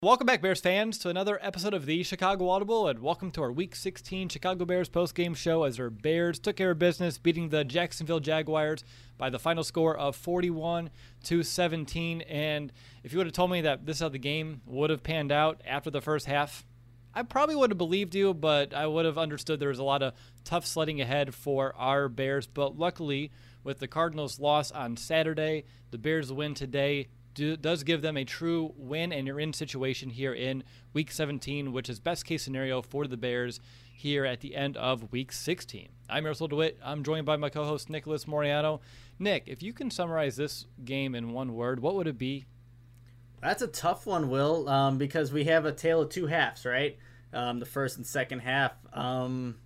Welcome back, Bears fans, to another episode of the Chicago Audible, and welcome to our Week 16 Chicago Bears post-game show as our Bears took care of business, beating the Jacksonville Jaguars by the final score of 41 to 17. And if you would have told me that this is how the game would have panned out after the first half, I probably would have believed you, but I would have understood there was a lot of tough sledding ahead for our Bears. But luckily, with the Cardinals' loss on Saturday, the Bears' win today do, does give them a true win and you're in situation here in week 17, which is best case scenario for the Bears here at the end of week 16. I'm Russell DeWitt. I'm joined by my co host, Nicholas Moriano. Nick, if you can summarize this game in one word, what would it be? That's a tough one, Will, um, because we have a tale of two halves, right? Um, the first and second half. Um,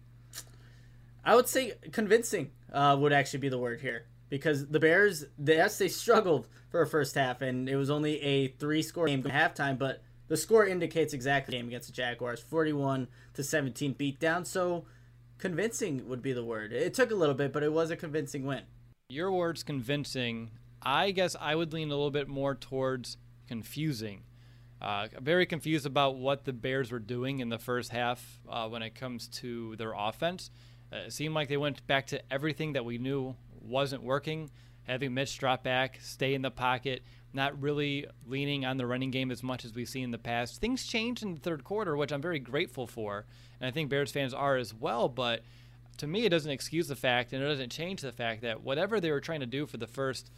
I would say convincing uh, would actually be the word here because the Bears, yes, they struggled for a first half, and it was only a three-score game at halftime, but the score indicates exactly the game against the Jaguars, 41 to 17 beatdown. So convincing would be the word. It took a little bit, but it was a convincing win. Your words convincing. I guess I would lean a little bit more towards confusing. Uh, very confused about what the Bears were doing in the first half uh, when it comes to their offense. Uh, it seemed like they went back to everything that we knew wasn't working. Having Mitch drop back, stay in the pocket, not really leaning on the running game as much as we've seen in the past. Things changed in the third quarter, which I'm very grateful for, and I think Bears fans are as well. But to me, it doesn't excuse the fact, and it doesn't change the fact that whatever they were trying to do for the first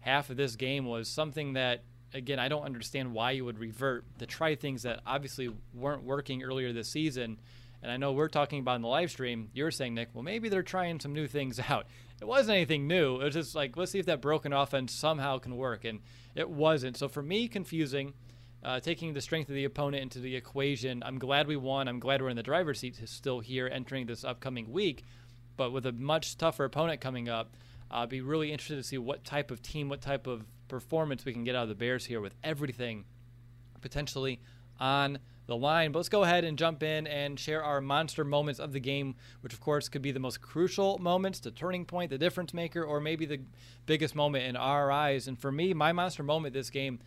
half of this game was something that, again, I don't understand why you would revert to try things that obviously weren't working earlier this season. And I know we're talking about in the live stream. You're saying, Nick, well, maybe they're trying some new things out it wasn't anything new. It was just like, let's see if that broken offense somehow can work. And it wasn't. So for me, confusing. Uh, taking the strength of the opponent into the equation. I'm glad we won. I'm glad we're in the driver's seat still here entering this upcoming week. But with a much tougher opponent coming up, I'll be really interested to see what type of team, what type of performance we can get out of the Bears here with everything potentially on the line. But let's go ahead and jump in and share our monster moments of the game, which of course could be the most crucial moments, the turning point, the difference maker, or maybe the biggest moment in our eyes. And for me, my monster moment this game,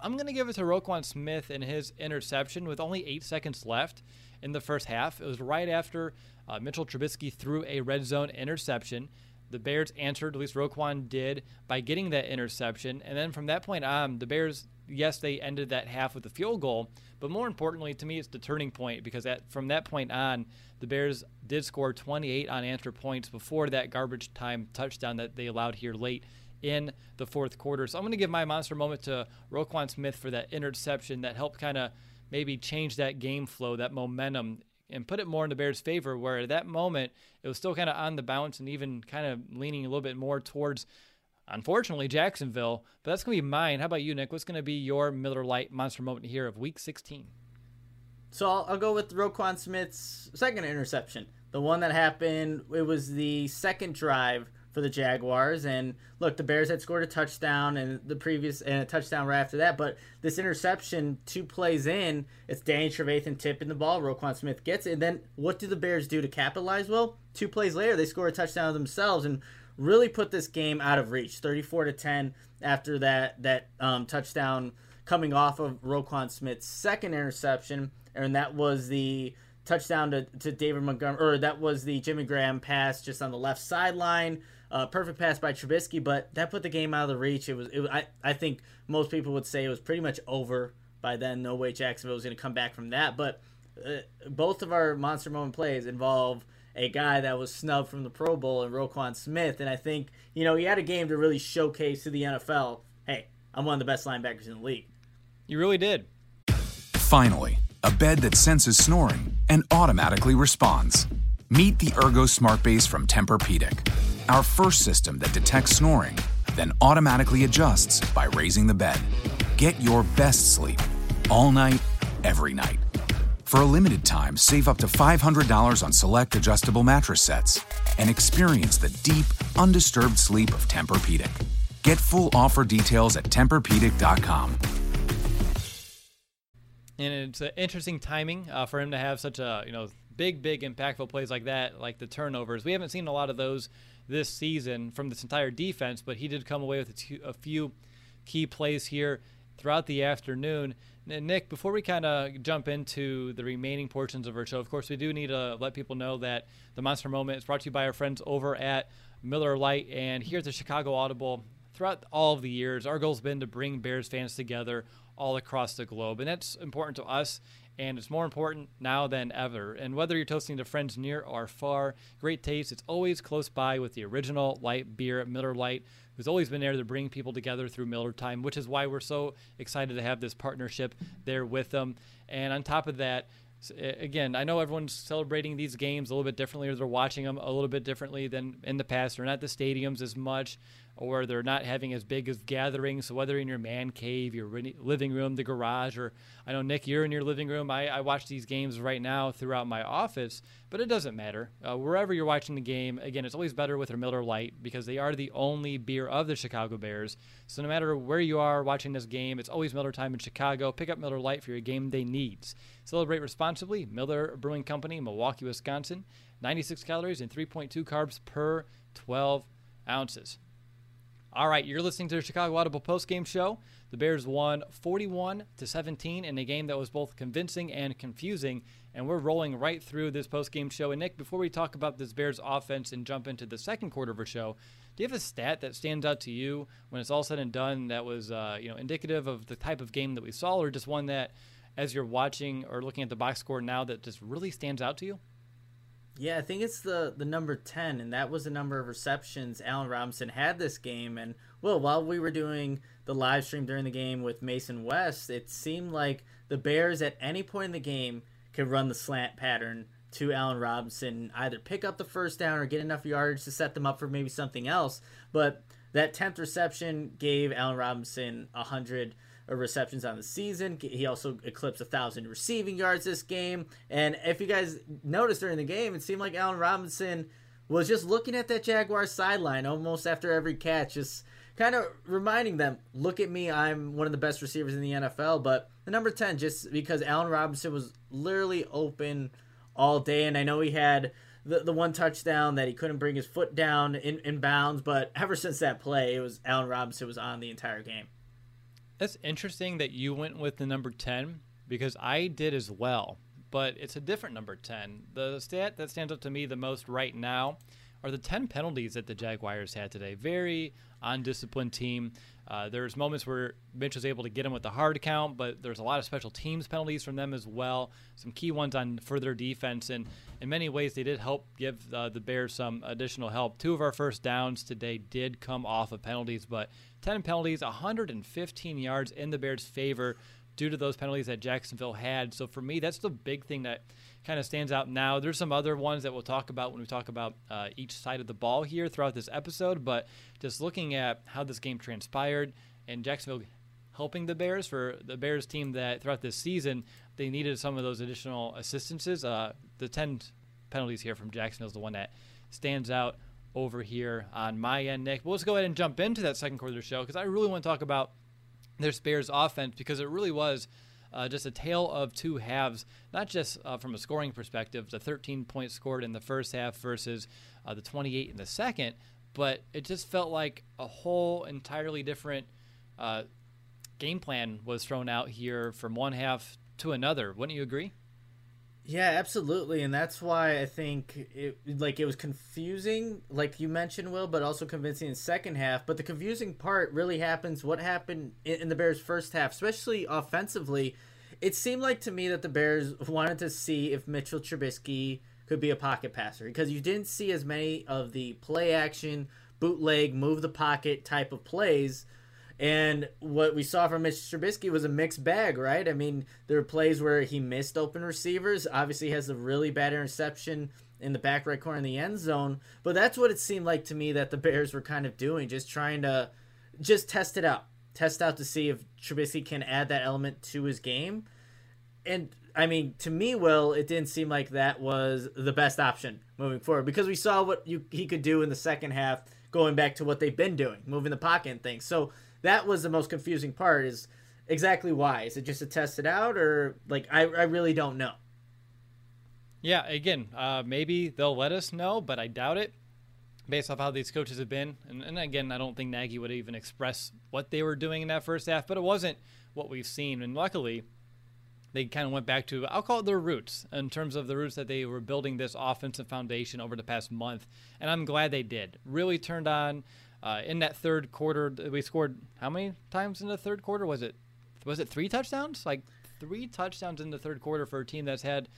I'm going to give it to Roquan Smith and his interception with only eight seconds left in the first half. It was right after uh, Mitchell Trubisky threw a red zone interception. The Bears answered, at least Roquan did, by getting that interception. And then from that point on, the Bears, yes, they ended that half with a field goal, but more importantly, to me, it's the turning point because at, from that point on, the Bears did score 28 unanswered points before that garbage time touchdown that they allowed here late in the fourth quarter. So I'm going to give my monster moment to Roquan Smith for that interception that helped kind of maybe change that game flow, that momentum, and put it more in the Bears' favor. Where at that moment, it was still kind of on the bounce and even kind of leaning a little bit more towards unfortunately, Jacksonville. But that's going to be mine. How about you, Nick? What's going to be your Miller Lite monster moment here of Week 16? So I'll, I'll go with Roquan Smith's second interception. The one that happened, it was the second drive for the Jaguars. And look, the Bears had scored a touchdown and the previous and a touchdown right after that. But this interception, two plays in, it's Danny Trevathan tipping the ball. Roquan Smith gets it. And then what do the Bears do to capitalize? Well, two plays later, they score a touchdown themselves and really put this game out of reach, 34 to 10 after that that um, touchdown coming off of Roquan Smith's second interception, and that was the touchdown to, to David Montgomery, or that was the Jimmy Graham pass just on the left sideline. Uh, perfect pass by Trubisky, but that put the game out of the reach. It was, it, I, I think most people would say it was pretty much over by then. No way Jacksonville was going to come back from that. But uh, both of our monster moment plays involve a guy that was snubbed from the Pro Bowl and Roquan Smith. And I think, you know, he had a game to really showcase to the NFL hey, I'm one of the best linebackers in the league. You really did. Finally, a bed that senses snoring and automatically responds. Meet the Ergo Smart Base from Tempur-Pedic, our first system that detects snoring, then automatically adjusts by raising the bed. Get your best sleep all night, every night. For a limited time, save up to $500 on select adjustable mattress sets and experience the deep, undisturbed sleep of Tempur-Pedic. Get full offer details at TempurPedic.com. And it's an interesting timing uh, for him to have such a you know big, big impactful plays like that, like the turnovers. We haven't seen a lot of those this season from this entire defense, but he did come away with a, two, a few key plays here throughout the afternoon. Nick, before we kind of jump into the remaining portions of our show, of course, we do need to let people know that the Monster Moment is brought to you by our friends over at Miller Lite and here at the Chicago Audible. Throughout all of the years, our goal has been to bring Bears fans together all across the globe, and that's important to us and it's more important now than ever. And whether you're toasting to friends near or far, great taste, it's always close by with the original light beer at Miller Lite, who's always been there to bring people together through Miller Time, which is why we're so excited to have this partnership there with them. And on top of that, again, I know everyone's celebrating these games a little bit differently, or they're watching them a little bit differently than in the past. They're not at the stadiums as much or they're not having as big of gatherings. So whether in your man cave, your living room, the garage, or I know Nick, you're in your living room. I, I watch these games right now throughout my office, but it doesn't matter. Uh, wherever you're watching the game, again, it's always better with a Miller Lite because they are the only beer of the Chicago Bears. So no matter where you are watching this game, it's always Miller time in Chicago. Pick up Miller Lite for your game day needs. Celebrate responsibly. Miller Brewing Company, Milwaukee, Wisconsin. 96 calories and 3.2 carbs per 12 ounces. All right, you're listening to the Chicago Audible postgame show. The Bears won 41 to 17 in a game that was both convincing and confusing, and we're rolling right through this postgame show. And Nick, before we talk about this Bears offense and jump into the second quarter of our show, do you have a stat that stands out to you when it's all said and done that was uh, you know indicative of the type of game that we saw, or just one that, as you're watching or looking at the box score now, that just really stands out to you? Yeah, I think it's the the number ten, and that was the number of receptions Allen Robinson had this game. And well, while we were doing the live stream during the game with Mason West, it seemed like the Bears at any point in the game could run the slant pattern to Allen Robinson, either pick up the first down or get enough yardage to set them up for maybe something else. But that tenth reception gave Allen Robinson a hundred Uh, receptions on the season. He also eclipsed a thousand receiving yards this game. And if you guys noticed during the game, it seemed like Allen Robinson was just looking at that Jaguars sideline almost after every catch, just kind of reminding them, look at me, I'm one of the best receivers in the NFL. But the number 10, just because Allen Robinson was literally open all day. And I know he had the, the one touchdown that he couldn't bring his foot down in, in bounds, but ever since that play, it was Allen Robinson was on the entire game. That's interesting that you went with the number 10 because I did as well, but it's a different number 10. The stat that stands up to me the most right now are the 10 penalties that the Jaguars had today. Very undisciplined team. Uh, there's moments where Mitch was able to get him with the hard count, but there's a lot of special teams penalties from them as well. Some key ones on further defense, and in many ways they did help give uh, the Bears some additional help. Two of our first downs today did come off of penalties, but 10 penalties, 115 yards in the Bears' favor due to those penalties that Jacksonville had. So for me, that's the big thing that kind of stands out now. There's some other ones that we'll talk about when we talk about uh, each side of the ball here throughout this episode, but just looking at how this game transpired and Jacksonville helping the Bears for the Bears team that throughout this season they needed some of those additional assistances. Uh, the 10 penalties here from Jacksonville is the one that stands out over here on my end, Nick. But let's go ahead and jump into that second quarter show because I really want to talk about this Bears offense because it really was uh, just a tale of two halves, not just uh, from a scoring perspective, the 13 points scored in the first half versus uh, the 28 in the second, but it just felt like a whole entirely different uh, game plan was thrown out here from one half to another. Wouldn't you agree? Yeah, absolutely, and that's why I think it like it was confusing, like you mentioned, Will, but also convincing in second half. But the confusing part really happens. What happened in the Bears' first half, especially offensively, it seemed like to me that the Bears wanted to see if Mitchell Trubisky could be a pocket passer because you didn't see as many of the play action, bootleg, move the pocket type of plays and what we saw from Mitch Trubisky was a mixed bag, right? I mean, there were plays where he missed open receivers. Obviously, has a really bad interception in the back right corner in the end zone. But that's what it seemed like to me that the Bears were kind of doing, just trying to just test it out, test out to see if Trubisky can add that element to his game. And I mean, to me, Will, it didn't seem like that was the best option moving forward because we saw what you, he could do in the second half, going back to what they've been doing, moving the pocket and things. So that was the most confusing part is exactly why. Is it just to test it out or like I, I really don't know. Yeah, again, uh, maybe they'll let us know, but I doubt it based off how these coaches have been. And, and, again, I don't think Nagy would even express what they were doing in that first half, but it wasn't what we've seen. And luckily, they kind of went back to, I'll call it their roots in terms of the roots that they were building this offensive foundation over the past month. And I'm glad they did. Really turned on uh, in that third quarter, we scored how many times in the third quarter? Was it was it three touchdowns? Like three touchdowns in the third quarter for a team that's had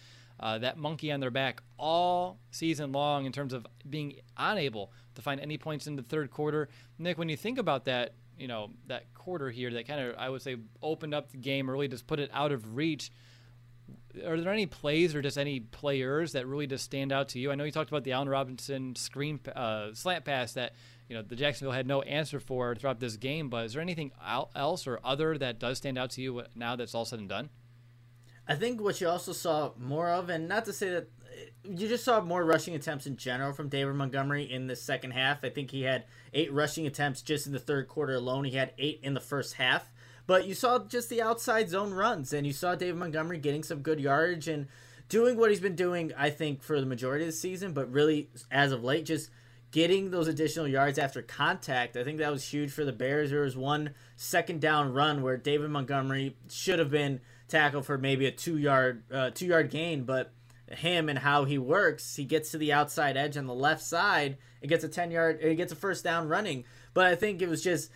uh, that monkey on their back all season long in terms of being unable to find any points in the third quarter. Nick, when you think about that, you know that quarter here that kind of I would say opened up the game, or really just put it out of reach. Are there any plays or just any players that really just stand out to you? I know you talked about the Allen Robinson screen uh, slant pass that you know the Jacksonville had no answer for throughout this game. But is there anything else or other that does stand out to you now that's all said and done? I think what you also saw more of, and not to say that eh, you just saw more rushing attempts in general from David Montgomery in the second half. I think he had eight rushing attempts just in the third quarter alone. He had eight in the first half. But you saw just the outside zone runs, and you saw David Montgomery getting some good yardage and doing what he's been doing, I think, for the majority of the season, but really, as of late, just getting those additional yards after contact. I think that was huge for the Bears. There was one second down run where David Montgomery should have been tackled for maybe a two yard uh, two yard gain, but him and how he works, he gets to the outside edge on the left side and gets a ten yard, he gets a first down running. But I think it was just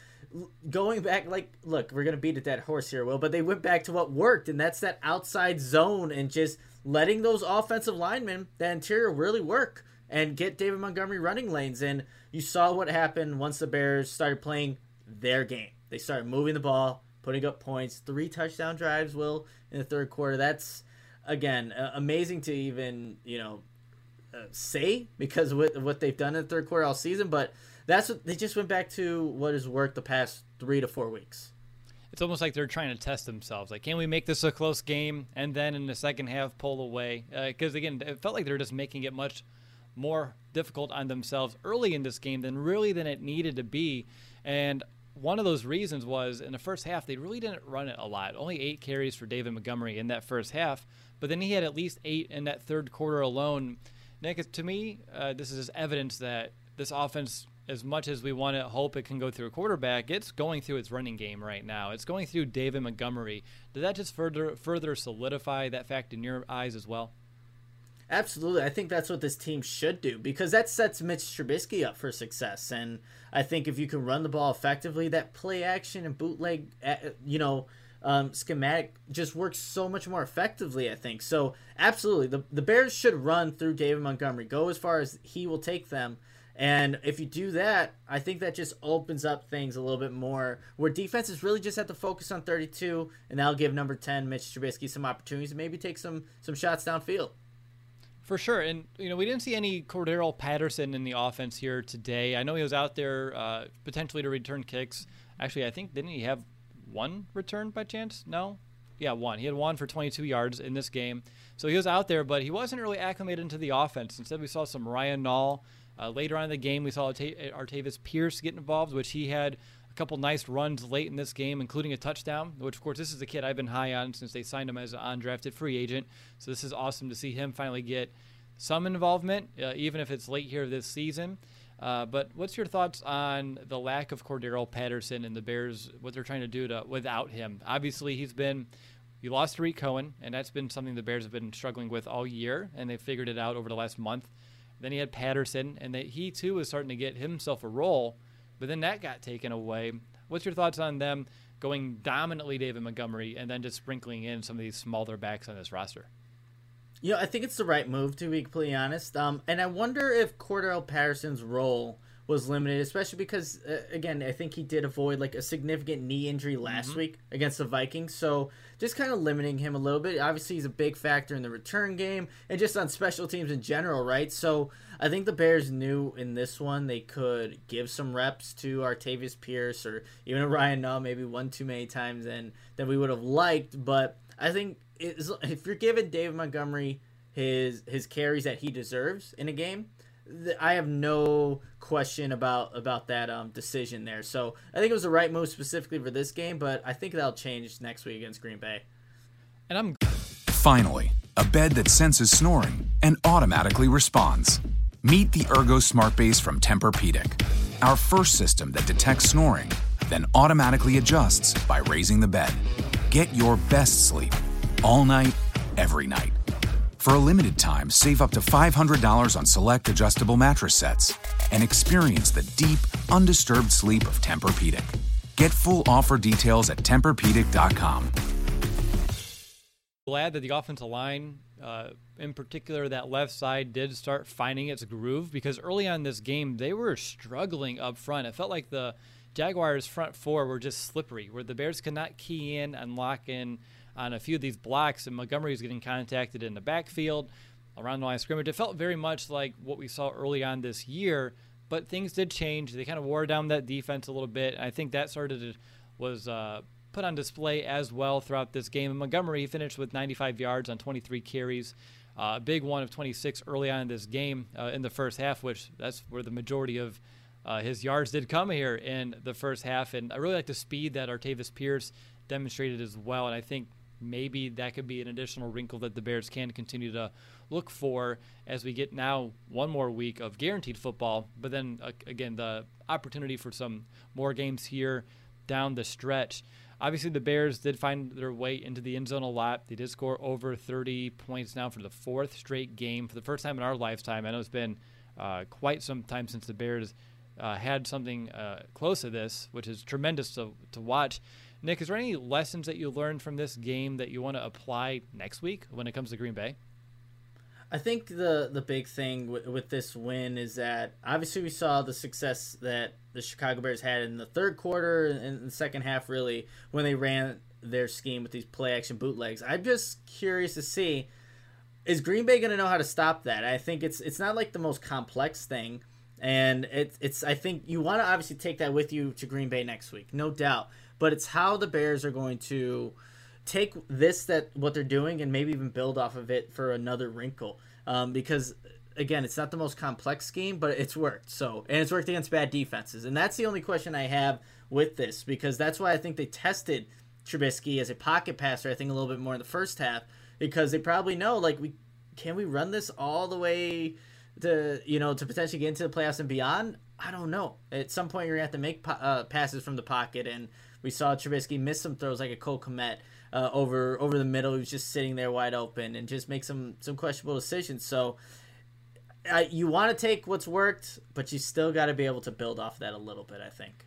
going back like look we're gonna beat a dead horse here will but they went back to what worked and that's that outside zone and just letting those offensive linemen the interior really work and get David Montgomery running lanes. And you saw what happened once the Bears started playing their game. They started moving the ball, putting up points, three touchdown drives, Will, in the third quarter. That's, again, uh, amazing to even, you know, uh, say because of what, what they've done in the third quarter all season. But that's what they just went back to what has worked the past three to four weeks it's almost like they're trying to test themselves. Like, can we make this a close game and then in the second half pull away? Because uh, again, it felt like they're just making it much more difficult on themselves early in this game than really than it needed to be. And one of those reasons was in the first half they really didn't run it a lot. Only eight carries for David Montgomery in that first half, but then he had at least eight in that third quarter alone. Nick, to me, uh, this is evidence that this offense, as much as we want to hope it can go through a quarterback, it's going through its running game right now. It's going through David Montgomery. Did that just further further solidify that fact in your eyes as well? Absolutely. I think that's what this team should do because that sets Mitch Trubisky up for success. And I think if you can run the ball effectively, that play action and bootleg, uh, you know, um, schematic just works so much more effectively, I think. So, absolutely. The, the Bears should run through David Montgomery, go as far as he will take them. And if you do that, I think that just opens up things a little bit more where defenses really just have to focus on 32, and that'll give number 10, Mitch Trubisky, some opportunities to maybe take some some shots downfield. For sure, and you know we didn't see any Cordarrelle Patterson in the offense here today. I know he was out there uh, potentially to return kicks. Actually, I think didn't he have one return by chance? No, yeah, one. He had one for 22 yards in this game, so he was out there, but he wasn't really acclimated into the offense. Instead, we saw some Ryan Nall uh, later on in the game, we saw Artavis Pierce get involved, which he had a couple nice runs late in this game, including a touchdown. Which, of course, this is a kid I've been high on since they signed him as an undrafted free agent. So this is awesome to see him finally get some involvement, uh, even if it's late here this season. Uh, but what's your thoughts on the lack of Cordarrelle Patterson and the Bears, what they're trying to do to without him? Obviously, he's been you lost Tarik Cohen, and that's been something the Bears have been struggling with all year, and they figured it out over the last month. Then he had Patterson, and that he too was starting to get himself a role, but then that got taken away. What's your thoughts on them going dominantly David Montgomery and then just sprinkling in some of these smaller backs on this roster? You know, I think it's the right move to be completely honest. Um, and I wonder if Cordarrelle Patterson's role was limited, especially because uh, again, I think he did avoid like a significant knee injury last mm-hmm. week against the Vikings. So just kind of limiting him a little bit. Obviously, he's a big factor in the return game and just on special teams in general, right? So I think the Bears knew in this one they could give some reps to Artavis Pierce or even a Ryan Nall, maybe one too many times than than we would have liked. But I think if you're giving David Montgomery his his carries that he deserves in a game I have no question about about that um, decision there. So I think it was the right move specifically for this game, but I think that'll change next week against Green Bay. And I'm finally a bed that senses snoring and automatically responds. Meet the Ergo Smart Base from Tempur-Pedic, our first system that detects snoring, then automatically adjusts by raising the bed. Get your best sleep all night, every night. For a limited time, save up to $500 on select adjustable mattress sets and experience the deep, undisturbed sleep of Tempur-Pedic. Get full offer details at TempurPedic.com. Glad that the offensive line, uh, in particular that left side, did start finding its groove because early on this game they were struggling up front. It felt like the Jaguars' front four were just slippery, where the Bears could not key in and lock in on a few of these blocks, and Montgomery was getting contacted in the backfield around the line of scrimmage. It felt very much like what we saw early on this year, but things did change. They kind of wore down that defense a little bit. I think that started to, was uh, put on display as well throughout this game. And Montgomery finished with 95 yards on 23 carries. Uh, a uh, big one of 26 early on in this game uh, in the first half, which that's where the majority of uh, his yards did come here in the first half. And I really like the speed that Artavis Pierce demonstrated as well. And I think maybe that could be an additional wrinkle that the Bears can continue to look for as we get now one more week of guaranteed football. But then uh, again, the opportunity for some more games here down the stretch. Obviously, the Bears did find their way into the end zone a lot. They did score over 30 points now for the fourth straight game for the first time in our lifetime. I know it's been uh, quite some time since the Bears uh, had something uh, close to this, which is tremendous to, to watch. Nick, is there any lessons that you learned from this game that you want to apply next week when it comes to Green Bay? I think the the big thing with, with this win is that obviously we saw the success that the Chicago Bears had in the third quarter and the second half, really, when they ran their scheme with these play action bootlegs. I'm just curious to see is Green Bay going to know how to stop that? I think it's it's not like the most complex thing, and it's it's I think you want to obviously take that with you to Green Bay next week, no doubt but it's how the Bears are going to take this that what they're doing and maybe even build off of it for another wrinkle. Um, because again, it's not the most complex scheme, but it's worked. So and it's worked against bad defenses, and that's the only question I have with this because that's why I think they tested Trubisky as a pocket passer. I think a little bit more in the first half because they probably know like we can we run this all the way to you know to potentially get into the playoffs and beyond. I don't know. At some point, you're gonna have to make uh, passes from the pocket, and we saw Trubisky miss some throws like a Cole Kmet uh, over over the middle. He was just sitting there wide open and just make some some questionable decisions. So uh, you want to take what's worked, but you still got to be able to build off that a little bit. I think.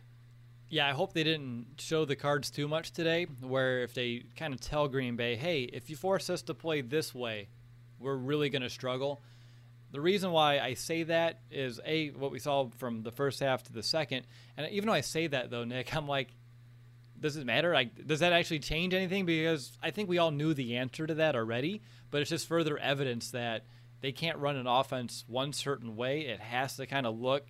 Yeah, I hope they didn't show the cards too much today. Where if they kind of tell Green Bay, "Hey, if you force us to play this way, we're really going to struggle." The reason why I say that is a what we saw from the first half to the second, and even though I say that though, Nick, I'm like, does it matter? Like, does that actually change anything? Because I think we all knew the answer to that already, but it's just further evidence that they can't run an offense one certain way. It has to kind of look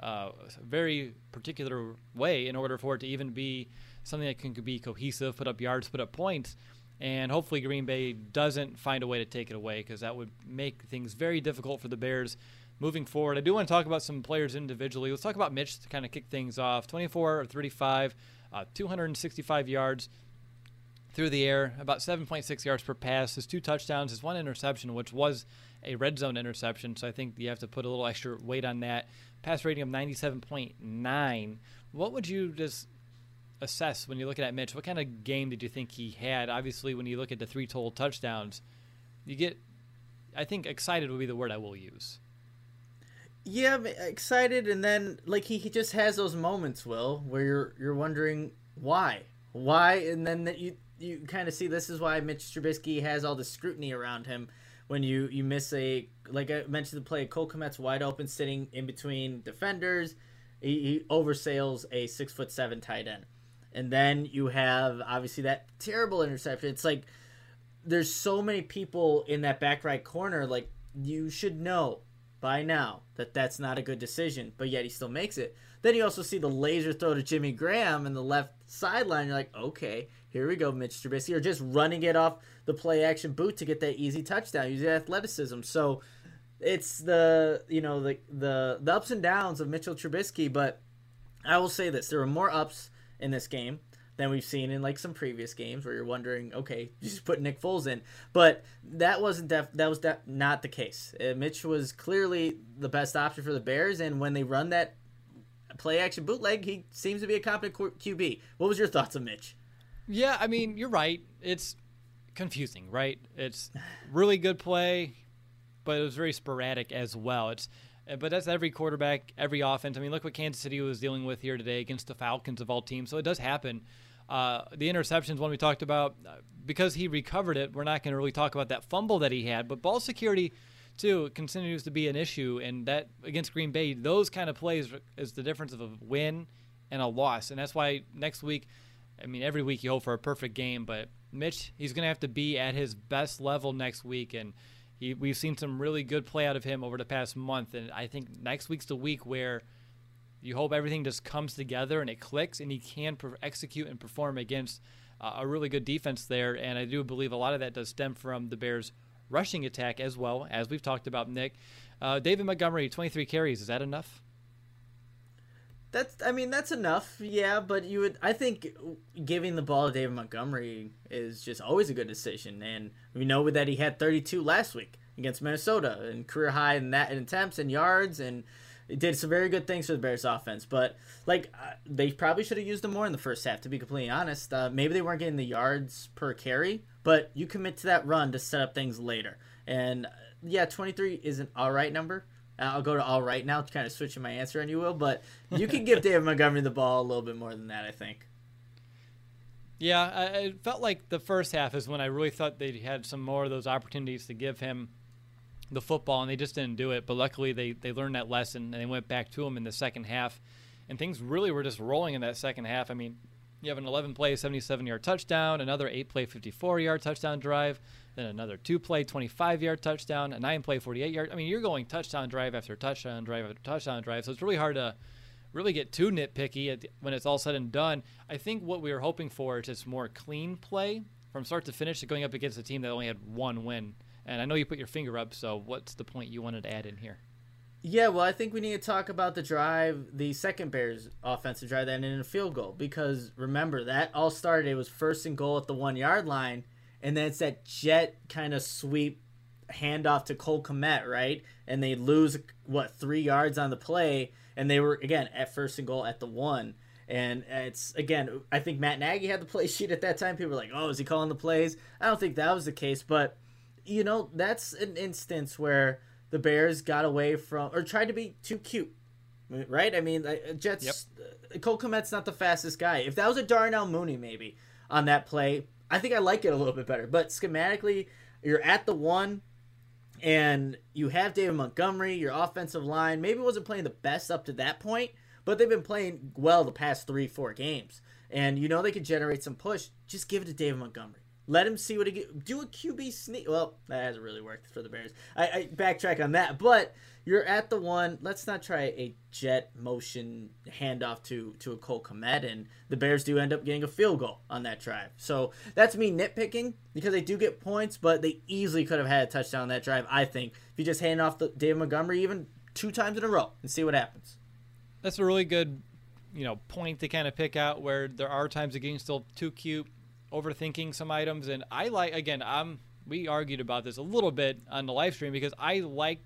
uh, a very particular way in order for it to even be something that can be cohesive, put up yards, put up points. And hopefully, Green Bay doesn't find a way to take it away because that would make things very difficult for the Bears moving forward. I do want to talk about some players individually. Let's talk about Mitch to kind of kick things off 24 or 35, uh, 265 yards through the air, about 7.6 yards per pass, his two touchdowns, his one interception, which was a red zone interception. So I think you have to put a little extra weight on that. Pass rating of 97.9. What would you just assess when you look at Mitch? What kind of game did you think he had? Obviously, when you look at the three total touchdowns, you get, I think, excited would be the word I will use. Yeah, excited, and then like he, he just has those moments, Will, where you're you're wondering why, why, and then that you you kind of see this is why Mitch Trubisky has all the scrutiny around him. When you you miss a like I mentioned the play, Cole Kmet's wide open, sitting in between defenders, he, he oversails a six foot seven tight end, and then you have obviously that terrible interception. It's like there's so many people in that back right corner. Like you should know by now that that's not a good decision, but yet he still makes it. Then you also see the laser throw to Jimmy Graham in the left sideline. You're like, okay, here we go, Mitch Trubisky. You're just running it off the play action boot to get that easy touchdown using athleticism. So it's the you know the the the ups and downs of Mitchell Trubisky. But I will say this: there were more ups in this game than we've seen in like some previous games where you're wondering, okay, just put Nick Foles in, but that wasn't def- that was def- not the case. Uh, Mitch was clearly the best option for the Bears, and when they run that play action bootleg, he seems to be a competent QB. What was your thoughts on Mitch? Yeah, I mean, you're right. It's confusing, right? It's really good play, but it was very sporadic as well. It's but that's every quarterback, every offense. I mean, look what Kansas City was dealing with here today against the Falcons of all teams. So it does happen. Uh, the interceptions, one we talked about, uh, because he recovered it, we're not going to really talk about that fumble that he had. But ball security, too, continues to be an issue. And that against Green Bay, those kind of plays is the difference of a win and a loss. And that's why next week, I mean, every week you hope for a perfect game, but Mitch, he's going to have to be at his best level next week. And he, we've seen some really good play out of him over the past month. And I think next week's the week where you hope everything just comes together and it clicks, and he can execute and perform against uh, a really good defense there. And I do believe a lot of that does stem from the Bears' rushing attack as well, as we've talked about, Nick. Uh, David Montgomery, 23 carries. Is that enough? That's, I mean, that's enough, yeah. But you would, I think, giving the ball to David Montgomery is just always a good decision. And we know that he had 32 last week against Minnesota and career high in that in attempts and yards and did some very good things for the Bears offense, but like uh, they probably should have used them more in the first half. To be completely honest, uh, maybe they weren't getting the yards per carry, but you commit to that run to set up things later. And yeah, twenty three is an all right number. I'll go to all right now, kind of switching my answer on you will, but you can give David Montgomery the ball a little bit more than that, I think. Yeah, I, it felt like the first half is when I really thought they had some more of those opportunities to give him the football, and they just didn't do it. But luckily, they they learned that lesson and they went back to him in the second half, and things really were just rolling in that second half. I mean, you have an 11 play, 77 yard touchdown, another 8 play, 54 yard touchdown drive, then another 2 play, 25 yard touchdown, a 9 play, 48 yard. I mean, you're going touchdown drive after touchdown drive after touchdown drive, so it's really hard to really get too nitpicky when it's all said and done. I think what we were hoping for is just more clean play from start to finish, to going up against a team that only had one win and I know you put your finger up, so what's the point you wanted to add in here? Yeah, well, I think we need to talk about the drive, the second Bears offensive drive that ended in a field goal. Because remember, that all started, it was first and goal at the one yard line, and then it's that jet kind of sweep handoff to Cole Kmet, right? And they lose, what, three yards on the play, and they were, again, at first and goal at the one. And it's again, I think Matt Nagy had the play sheet at that time. People were like, "Oh, is he calling the plays?" I don't think that was the case, but you know, that's an instance where the Bears got away from or tried to be too cute. Right? I mean, Jets. Yep. Cole Kmet's not the fastest guy. If that was a Darnell Mooney, maybe on that play, I think I like it a little bit better. But schematically, you're at the one, and you have David Montgomery, your offensive line maybe wasn't playing the best up to that point, but they've been playing well the past three, four games. And you know they could generate some push. Just give it to David Montgomery. Let him see what he. Do a QB sneak. Well, that hasn't really worked for the Bears. I, I backtrack on that, but you're at the one. Let's not try a jet motion handoff to to a Cole Kmet, and the Bears do end up getting a field goal on that drive. So that's me nitpicking because they do get points, but they easily could have had a touchdown on that drive. I think if you just hand off the David Montgomery even two times in a row and see what happens. That's a really good, you know, point to kind of pick out where there are times the game's still too cute overthinking some items. And I like again, I'm we argued about this a little bit on the live stream because I like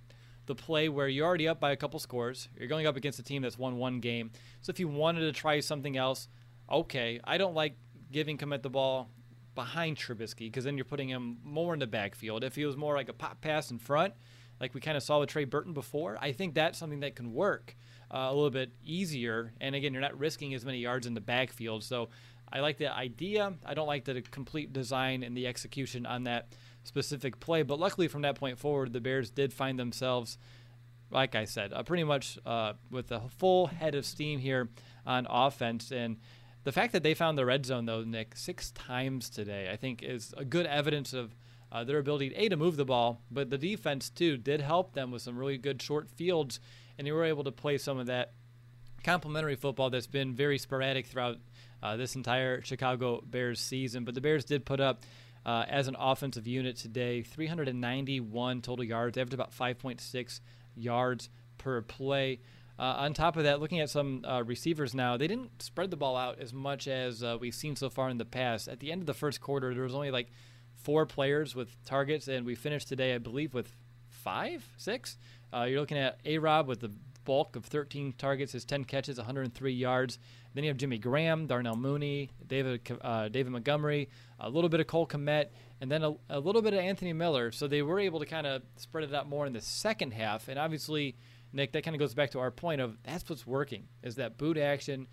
the play where you're already up by a couple scores. You're going up against a team that's won one game. So if you wanted to try something else, okay. I don't like giving Kmet the ball behind Trubisky because then you're putting him more in the backfield. If he was more like a pop pass in front, like we kind of saw with Trey Burton before, I think that's something that can work uh, a little bit easier. And again, you're not risking as many yards in the backfield. So I like the idea. I don't like the complete design and the execution on that specific play. But luckily, from that point forward, the Bears did find themselves, like I said, uh, pretty much uh, with a full head of steam here on offense. And the fact that they found the red zone, though, Nick, six times today, I think is a good evidence of uh, their ability, A, to move the ball, but the defense, too, did help them with some really good short fields. And they were able to play some of that complementary football that's been very sporadic throughout uh, this entire Chicago Bears season. But the Bears did put up, uh, as an offensive unit today, 391 total yards, averaged about 5.6 yards per play. Uh, on top of that, looking at some uh, receivers now, they didn't spread the ball out as much as uh, we've seen so far in the past. At the end of the first quarter, there was only like four players with targets, and we finished today, I believe, with five, six. Uh, you're looking at A Rob with the bulk of 13 targets, his 10 catches, 103 yards. Then you have Jimmy Graham, Darnell Mooney, David uh, David Montgomery, a little bit of Cole Kmet, and then a, a little bit of Anthony Miller. So they were able to kind of spread it out more in the second half. And obviously, Nick, that kind of goes back to our point of that's what's working is that boot action,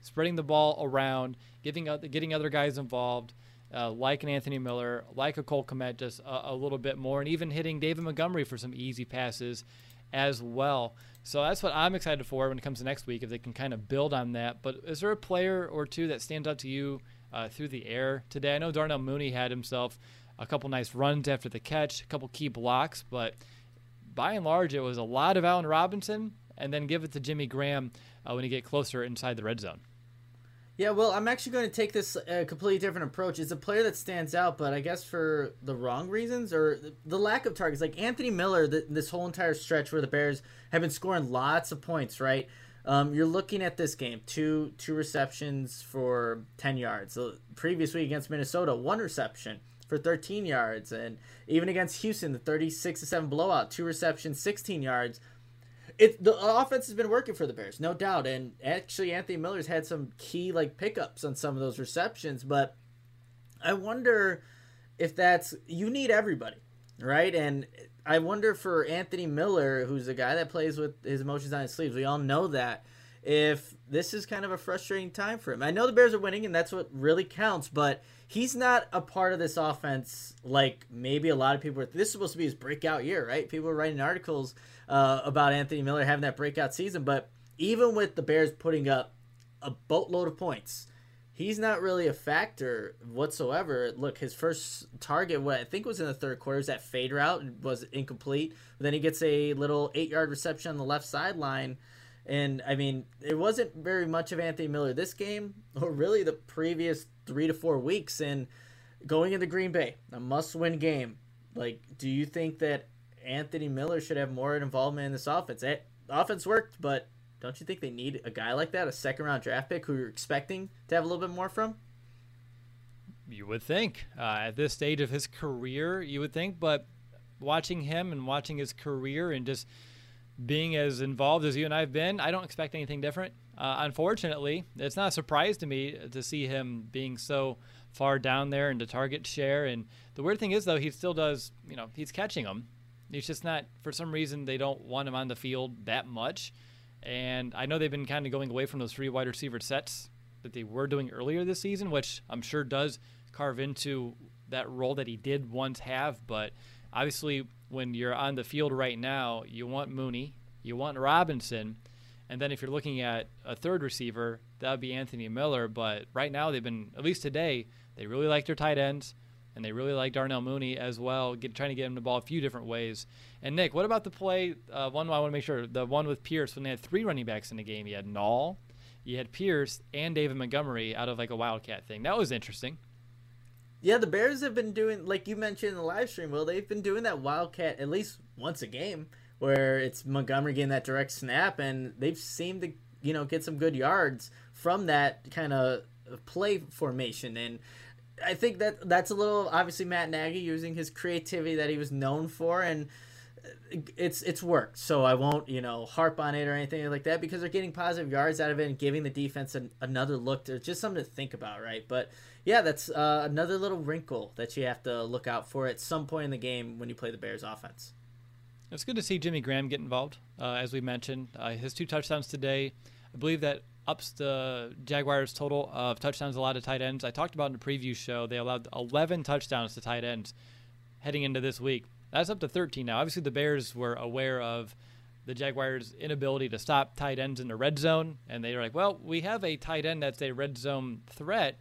spreading the ball around, giving getting other guys involved. Uh, like an Anthony Miller, like a Cole Kmet, just a, a, little bit more, and even hitting David Montgomery for some easy passes as well. So that's what I'm excited for when it comes to next week, if they can kind of build on that. But is there a player or two that stands out to you uh, through the air today? I know Darnell Mooney had himself a couple nice runs after the catch, a couple key blocks, but by and large, it was a lot of Allen Robinson, and then give it to Jimmy Graham uh, when you get closer inside the red zone. Yeah, well, I'm actually going to take this a completely different approach. It's a player that stands out, but I guess for the wrong reasons or the lack of targets. Like Anthony Miller, the, this whole entire stretch where the Bears have been scoring lots of points, right? Um, you're looking at this game two two receptions for 10 yards. The previous week against Minnesota, one reception for 13 yards, and even against Houston, the 36 to seven blowout, two receptions, 16 yards it the offense has been working for the Bears, no doubt. And actually, Anthony Miller's had some key like pickups on some of those receptions. But I wonder if that's you need everybody, right? And I wonder for Anthony Miller, who's a guy that plays with his emotions on his sleeves. We all know that. If this is kind of a frustrating time for him, I know the Bears are winning, and that's what really counts. But he's not a part of this offense like maybe a lot of people. Are, this is supposed to be his breakout year, right? People are writing articles uh, about Anthony Miller having that breakout season. But even with the Bears putting up a boatload of points, he's not really a factor whatsoever. Look, his first target, what I think was in the third quarter, is that fade route was incomplete. But then he gets a little eight yard reception on the left sideline. And I mean, it wasn't very much of Anthony Miller this game, or really the previous three to four weeks. And going into Green Bay, a must win game. Like, do you think that Anthony Miller should have more involvement in this offense. It, offense worked, but don't you think they need a guy like that, a second round draft pick who you're expecting to have a little bit more from? You would think. Uh, at this stage of his career, you would think, but watching him and watching his career and just being as involved as you and I have been, I don't expect anything different. Uh, unfortunately, it's not a surprise to me to see him being so far down there in the target share. And the weird thing is, though, he still does, you know, he's catching them. He's just not, for some reason, they don't want him on the field that much. And I know they've been kind of going away from those three wide receiver sets that they were doing earlier this season, which I'm sure does carve into that role that he did once have. But obviously, when you're on the field right now, you want Mooney, you want Robinson, and then if you're looking at a third receiver, that would be Anthony Miller. But right now, they've been at least today they really like their tight ends and they really like Darnell Mooney as well, get, trying to get him the ball a few different ways. And Nick, what about the play? Uh, one I want to make sure the one with Pierce when they had three running backs in the game. You had Nall, you had Pierce, and David Montgomery out of like a wildcat thing. That was interesting. Yeah, the Bears have been doing, like you mentioned in the live stream, Well, they've been doing that wildcat at least once a game, where it's Montgomery getting that direct snap, and they've seemed to, you know, get some good yards from that kind of play formation. And I think that that's a little obviously Matt Nagy using his creativity that he was known for, and it's it's worked. So I won't you know harp on it or anything like that because they're getting positive yards out of it and giving the defense an, another look. To, just something to think about, right? But yeah, that's uh, another little wrinkle that you have to look out for at some point in the game when you play the Bears offense. It's good to see Jimmy Graham get involved. Uh, as we mentioned, uh, his two touchdowns today. I believe that ups the Jaguars' total of touchdowns allowed to tight ends. I talked about in the preview show they allowed 11 touchdowns to tight ends heading into this week. That's up to 13 now. Obviously, the Bears were aware of the Jaguars' inability to stop tight ends in the red zone, and they were like, "Well, we have a tight end that's a red zone threat."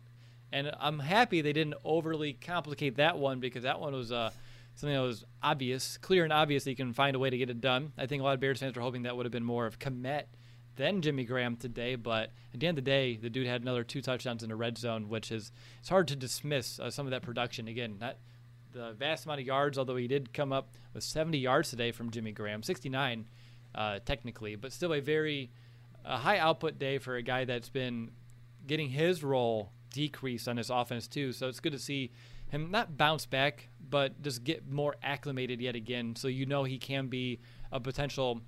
And I'm happy they didn't overly complicate that one because that one was uh, something that was obvious, clear and obvious. That you can find a way to get it done. I think a lot of Bears fans were hoping that would have been more of Kmet than Jimmy Graham today. But at the end of the day, the dude had another two touchdowns in the red zone, which is it's hard to dismiss uh, some of that production. Again, not the vast amount of yards, although he did come up with 70 yards today from Jimmy Graham, 69 uh, technically, but still a very a high output day for a guy that's been getting his role decreased on his offense too. So it's good to see him not bounce back, but just get more acclimated yet again. So you know he can be a potential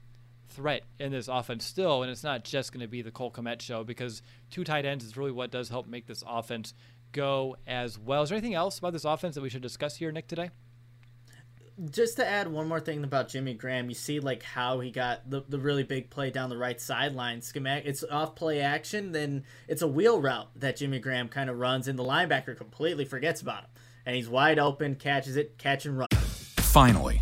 threat in this offense still, and it's not just going to be the Cole Kmet show because two tight ends is really what does help make this offense go as well. Is there anything else about this offense that we should discuss here, Nick, today? Just to add one more thing about Jimmy Graham, you see like how he got the, the really big play down the right sideline. Schematic, it's off play action, then it's a wheel route that Jimmy Graham kind of runs, and the linebacker completely forgets about him, and he's wide open, catches it, catch and run. Finally,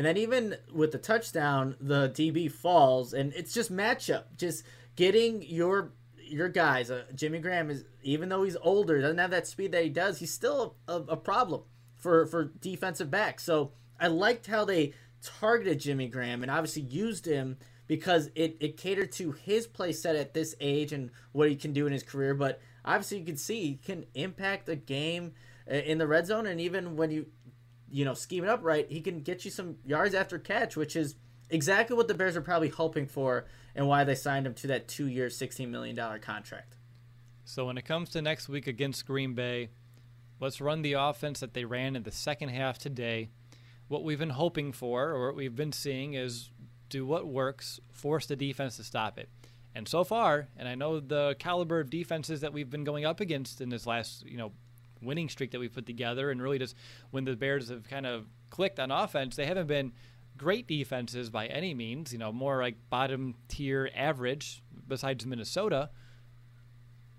And then even with the touchdown, the DB falls, and it's just matchup, just getting your your guys. Uh, Jimmy Graham is even though he's older, doesn't have that speed that he does. He's still a, a, problem for for defensive backs. So I liked how they targeted Jimmy Graham and obviously used him because it, it catered to his play set at this age and what he can do in his career. But obviously, you can see he can impact a game uh, in the red zone, and even when you you know, scheme it up right, he can get you some yards after catch, which is exactly what the Bears are probably hoping for and why they signed him to that two year, $16 million contract. So when it comes to next week against Green Bay, let's run the offense that they ran in the second half today. What we've been hoping for, or what we've been seeing, is do what works, force the defense to stop it. And so far, and I know the caliber of defenses that we've been going up against in this last, you know, winning streak that we put together, and really just when the Bears have kind of clicked on offense, they haven't been great defenses by any means. You know, more like bottom tier average. Besides Minnesota,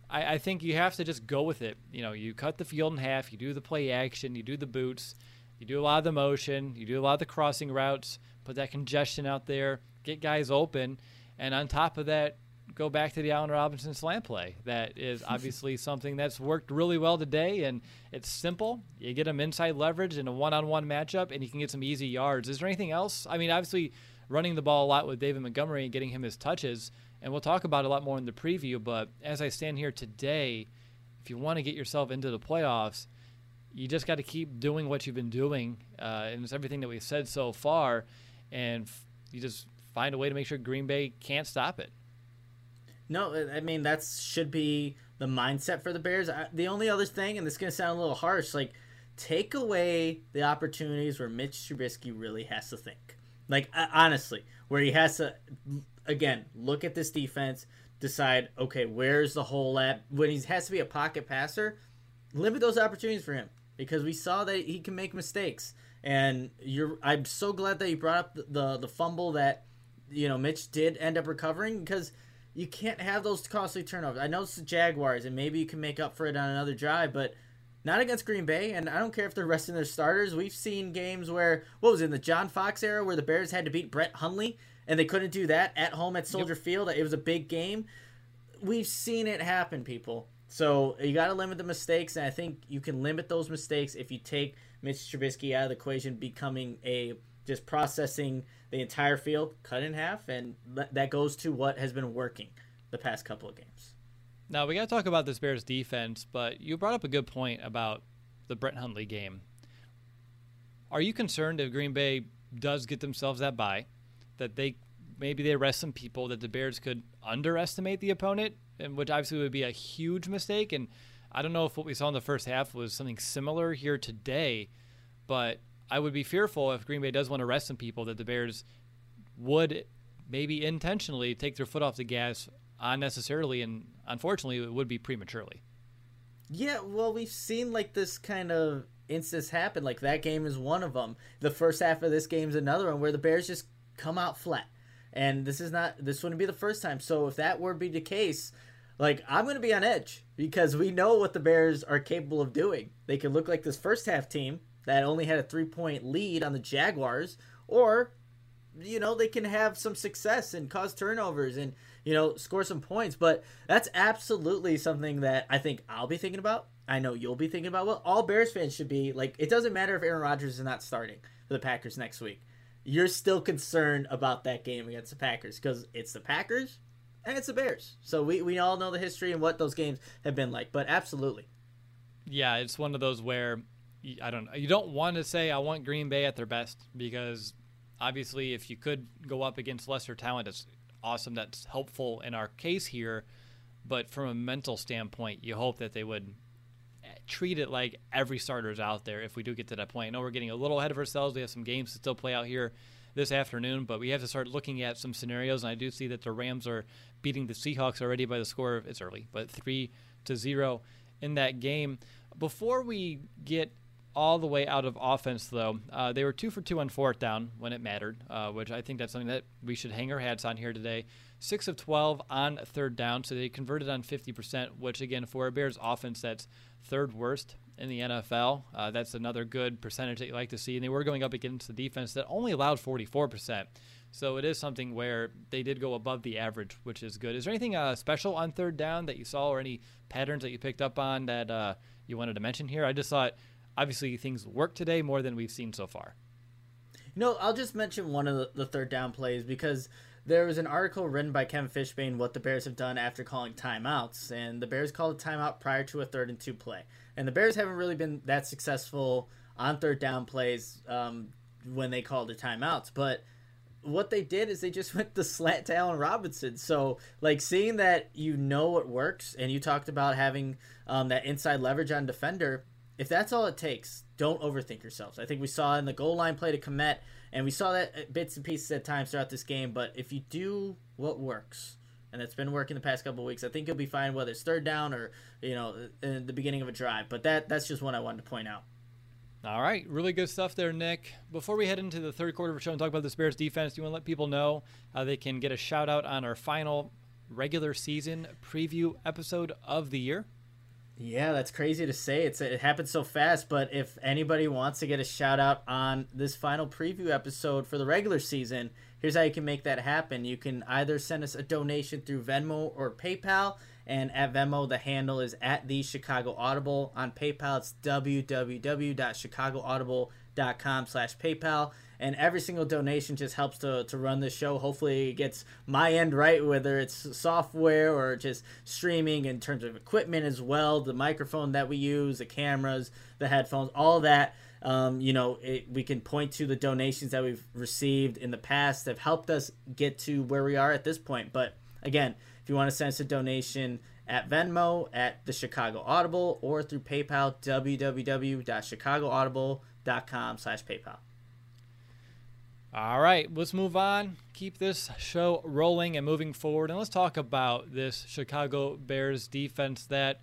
I, I think you have to just go with it. You know, you cut the field in half, you do the play action, you do the boots, you do a lot of the motion, you do a lot of the crossing routes, put that congestion out there, get guys open, and on top of that, go back to the Allen Robinson slant play. That is obviously something that's worked really well today, and it's simple. You get them inside leverage in a one-on-one matchup, and you can get some easy yards. Is there anything else? I mean, obviously, running the ball a lot with David Montgomery and getting him his touches, and we'll talk about a lot more in the preview. But as I stand here today, if you want to get yourself into the playoffs, you just got to keep doing what you've been doing, uh, and it's everything that we've said so far, and f- you just find a way to make sure Green Bay can't stop it. No, I mean that should be the mindset for the Bears. I, the only other thing, and this is gonna sound a little harsh, like take away the opportunities where Mitch Trubisky really has to think. Like uh, honestly, where he has to again look at this defense, decide okay where's the hole at when he has to be a pocket passer, limit those opportunities for him because we saw that he can make mistakes. And you're I'm so glad that you brought up the the, the fumble that you know Mitch did end up recovering because you can't have those costly turnovers. I know it's the Jaguars, and maybe you can make up for it on another drive, but not against Green Bay. And I don't care if they're resting their starters. We've seen games where what was it, in the John Fox era where the Bears had to beat Brett Hundley, and they couldn't do that at home at Soldier yep. Field. It was a big game. We've seen it happen, people. So you got to limit the mistakes, and I think you can limit those mistakes if you take Mitch Trubisky out of the equation, becoming a just processing the entire field, cut in half, and that goes to what has been working the past couple of games. Now we got to talk about this Bears defense, but you brought up a good point about the Brett Hundley game. Are you concerned if Green Bay does get themselves that bye, that they maybe they rest some people, that the Bears could underestimate the opponent, and which obviously would be a huge mistake. And I don't know if what we saw in the first half was something similar here today, but I would be fearful if Green Bay does want to rest some people that the Bears would maybe intentionally take their foot off the gas unnecessarily, and unfortunately, it would be prematurely. Yeah, well, we've seen like this kind of instance happen. Like that game is one of them. The first half of this game is another one where the Bears just come out flat. And this is not this wouldn't be the first time. So if that were to be the case, like I'm going to be on edge because we know what the Bears are capable of doing. They can look like this first half team that only had a three point lead on the Jaguars, or you know they can have some success and cause turnovers and you know score some points. But that's absolutely something that I think I'll be thinking about. I know you'll be thinking about. Well, all Bears fans should be like. It doesn't matter if Aaron Rodgers is not starting for the Packers next week. You're still concerned about that game against the Packers because it's the Packers and it's the Bears. So we, we all know the history and what those games have been like. But absolutely. Yeah, it's one of those where I don't know. You don't want to say I want Green Bay at their best because obviously, if you could go up against lesser talent, it's awesome. That's helpful in our case here. But from a mental standpoint, you hope that they would eh, treat it like every starter is out there if we do get to that point. I know we're getting a little ahead of ourselves. We have some games to still play out here this afternoon, but we have to start looking at some scenarios. And I do see that the Rams are beating the Seahawks already by the score of it's early, but three to zero in that game. Before we get all the way out of offense, though. Uh, they were two for two on fourth down when it mattered, uh, which I think that's something that we should hang our hats on here today. Six of 12 on third down, so they converted on 50%, which, again, for a Bears offense, that's third worst in the NFL. Uh, that's another good percentage that you like to see. And they were going up against the defense that only allowed 44%. So it is something where they did go above the average, which is good. Is there anything uh, special on third down that you saw or any patterns that you picked up on that uh, you wanted to mention here? I just thought obviously things work today more than we've seen so far. You know, I'll just mention one of the, third down plays because there was an article written by Kevin Fishbain what the Bears have done after calling timeouts, and the Bears called a timeout prior to a third and two play, and the Bears haven't really been that successful on third down plays um, when they called the timeouts, but what they did is they just went the slant to Allen Robinson. So, like seeing that you know it works, and you talked about having um, that inside leverage on defender if that's all it takes, don't overthink yourselves. I think we saw in the goal line play to Kmet, and we saw that uh, bits and pieces at times throughout this game. But if you do what works, and it's been working the past couple weeks, I think you'll be fine whether it's third down or you know uh, in the beginning of a drive. But that that's just one I wanted to point out. All right, really good stuff there, Nick. Before we head into the third quarter of the show and talk about the Bears defense, do you want to let people know how they can get a shout out on our final regular season preview episode of the year? Yeah, that's crazy to say. It's it happened so fast, but if anybody wants to get a shout out on this final preview episode for the regular season, here's how you can make that happen. You can either send us a donation through Venmo or PayPal, and at Venmo the handle is at the Chicago Audible. On PayPal it's www.chicagoaudible.com slash PayPal and every single donation just helps to, to run the show. Hopefully, it gets my end right, whether it's software or just streaming in terms of equipment as well, the microphone that we use, the cameras, the headphones, all that. Um, you know, it, we can point to the donations that we've received in the past that have helped us get to where we are at this point. But again, if you want to send us a donation at Venmo, at the Chicago Audible, or through PayPal, www.chicagoaudible.com slash PayPal. All right, let's move on. Keep this show rolling and moving forward. And let's talk about this Chicago Bears defense that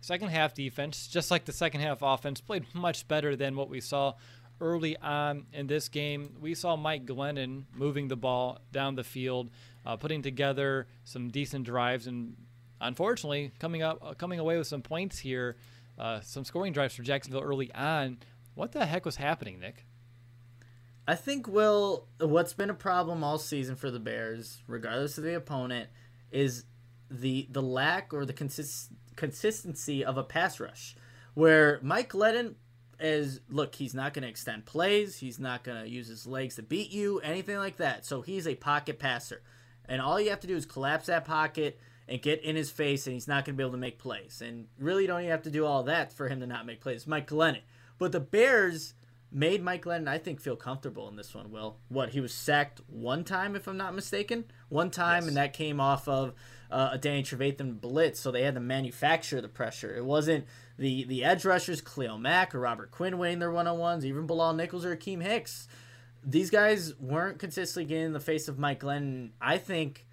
second half defense, just like the second half offense, played much better than what we saw early on in this game. We saw Mike Glennon moving the ball down the field, uh, putting together some decent drives, and unfortunately, coming up, uh, coming away with some points here, uh, some scoring drives for Jacksonville early on. What the heck was happening, Nick? I think Will, what's been a problem all season for the Bears, regardless of the opponent, is the the lack or the consist, consistency of a pass rush. Where Mike Glennon is look, he's not going to extend plays, he's not going to use his legs to beat you, anything like that. So he's a pocket passer, and all you have to do is collapse that pocket and get in his face, and he's not going to be able to make plays. And really, don't even have to do all that for him to not make plays. Mike Glennon, but the Bears made Mike Glennon, I think, feel comfortable in this one. Will what he was sacked one time, if I'm not mistaken, one time, yes. and that came off of uh, a Danny Trevathan blitz, so they had to manufacture the pressure. It wasn't the the edge rushers, Khalil Mack or Robert Quinn winning their one on ones, even Bilal Nichols or Akiem Hicks. These guys weren't consistently getting in the face of Mike Glennon. I think,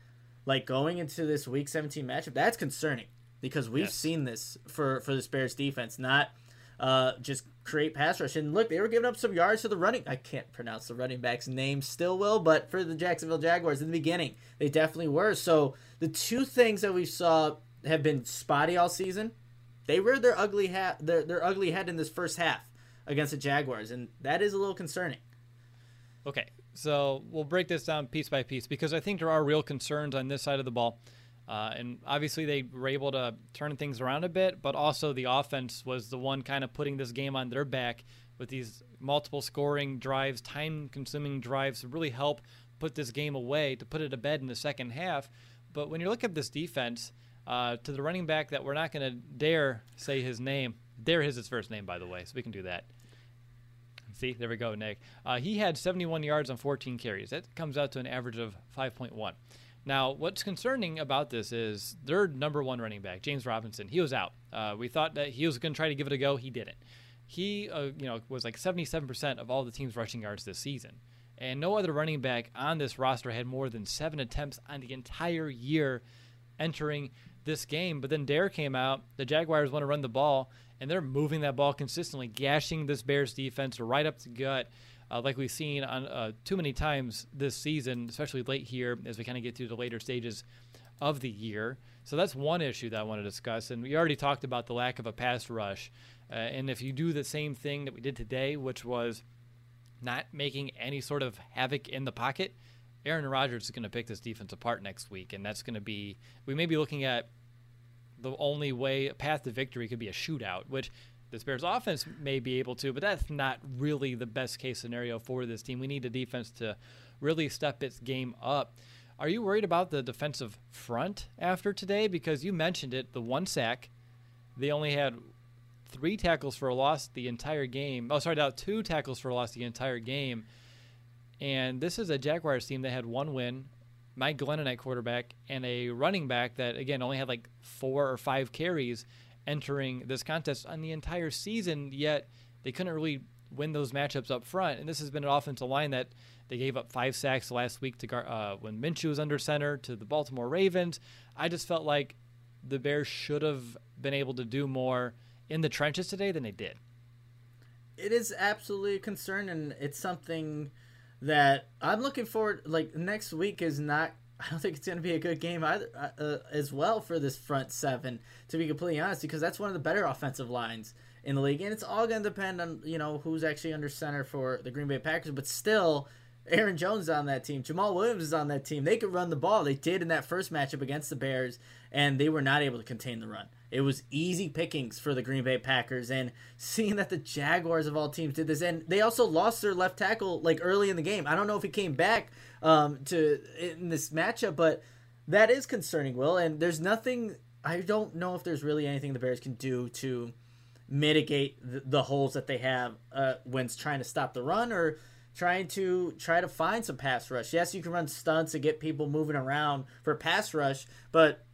like going into this Week 17 matchup, that's concerning because we've yes. seen this for for the Bears defense, not uh, just create pass rush. And look, they were giving up some yards to the running. I can't pronounce the running back's name still, will, but for the Jacksonville Jaguars in the beginning, they definitely were. So the two things that we saw have been spotty all season. They reared their ugly hat, their their ugly head in this first half against the Jaguars, and that is a little concerning. Okay, so we'll break this down piece by piece because I think there are real concerns on this side of the ball. Uh, and obviously, they were able to turn things around a bit, but also the offense was the one kind of putting this game on their back with these multiple scoring drives, time consuming drives to really help put this game away, to put it to bed in the second half. But when you look at this defense, uh, to the running back that we're not going to dare say his name, dare is his first name, by the way, so we can do that. See, there we go, Nick. Uh, he had 71 yards on 14 carries. That comes out to an average of 5.1. Now, what's concerning about this is their number one running back, James Robinson. He was out. Uh, we thought that he was going to try to give it a go. He didn't. He, uh, you know, was like 77% of all the team's rushing yards this season, and no other running back on this roster had more than seven attempts on the entire year entering this game. But then Dare came out. The Jaguars want to run the ball, and they're moving that ball consistently, gashing this Bears defense right up the gut uh, like we've seen on uh, too many times this season, especially late here as we kind of get through the later stages of the year. So that's one issue that I want to discuss. And we already talked about the lack of a pass rush. Uh, and if you do the same thing that we did today, which was not making any sort of havoc in the pocket, Aaron Rodgers is going to pick this defense apart next week. And that's going to be, we may be looking at the only way, path to victory could be a shootout, which this Bears offense may be able to, but that's not really the best case scenario for this team. We need a defense to really step its game up. Are you worried about the defensive front after today? Because you mentioned it, the one sack. They only had three tackles for a loss the entire game. Oh, sorry, now two tackles for a loss the entire game. And this is a Jaguars team that had one win, Mike Glennon at quarterback, and a running back that, again, only had like four or five carries entering this contest on the entire season, yet they couldn't really win those matchups up front. And this has been an offensive line that they gave up five sacks last week to uh, when Minshew was under center to the Baltimore Ravens. I just felt like the Bears should have been able to do more in the trenches today than they did. It is absolutely a concern, and it's something that I'm looking forward. Like next week is not I don't think it's going to be a good game either, uh, uh, as well for this front seven. To be completely honest, because that's one of the better offensive lines in the league, and it's all going to depend on you know who's actually under center for the Green Bay Packers. But still, Aaron Jones is on that team. Jamaal Williams is on that team. They could run the ball. They did in that first matchup against the Bears, and they were not able to contain the run. It was easy pickings for the Green Bay Packers, and seeing that the Jaguars of all teams did this, and they also lost their left tackle like early in the game. I don't know if he came back um, to in this matchup, but that is concerning, Will. And there's nothing. I don't know if there's really anything the Bears can do to mitigate the, the holes that they have uh, when trying to stop the run or trying to try to find some pass rush. Yes, you can run stunts and get people moving around for pass rush, but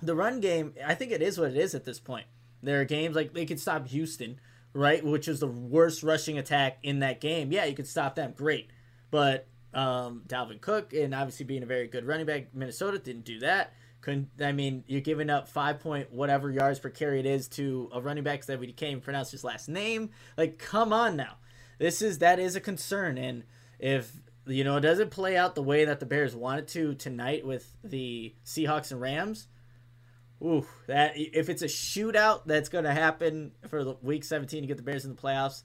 the run game, I think it is what it is at this point. There are games like they could stop Houston, right, which is the worst rushing attack in that game. Yeah, you could stop them, great, but um, Dalvin Cook and obviously being a very good running back, Minnesota didn't do that. Couldn't I mean you're giving up five point whatever yards per carry it is to a running back that we can't pronounce his last name. Like, come on now, this is that is a concern, and if you know it doesn't play out the way that the Bears wanted to tonight with the Seahawks and Rams, ooh, that if it's a shootout that's going to happen for the week 17 to get the Bears in the playoffs,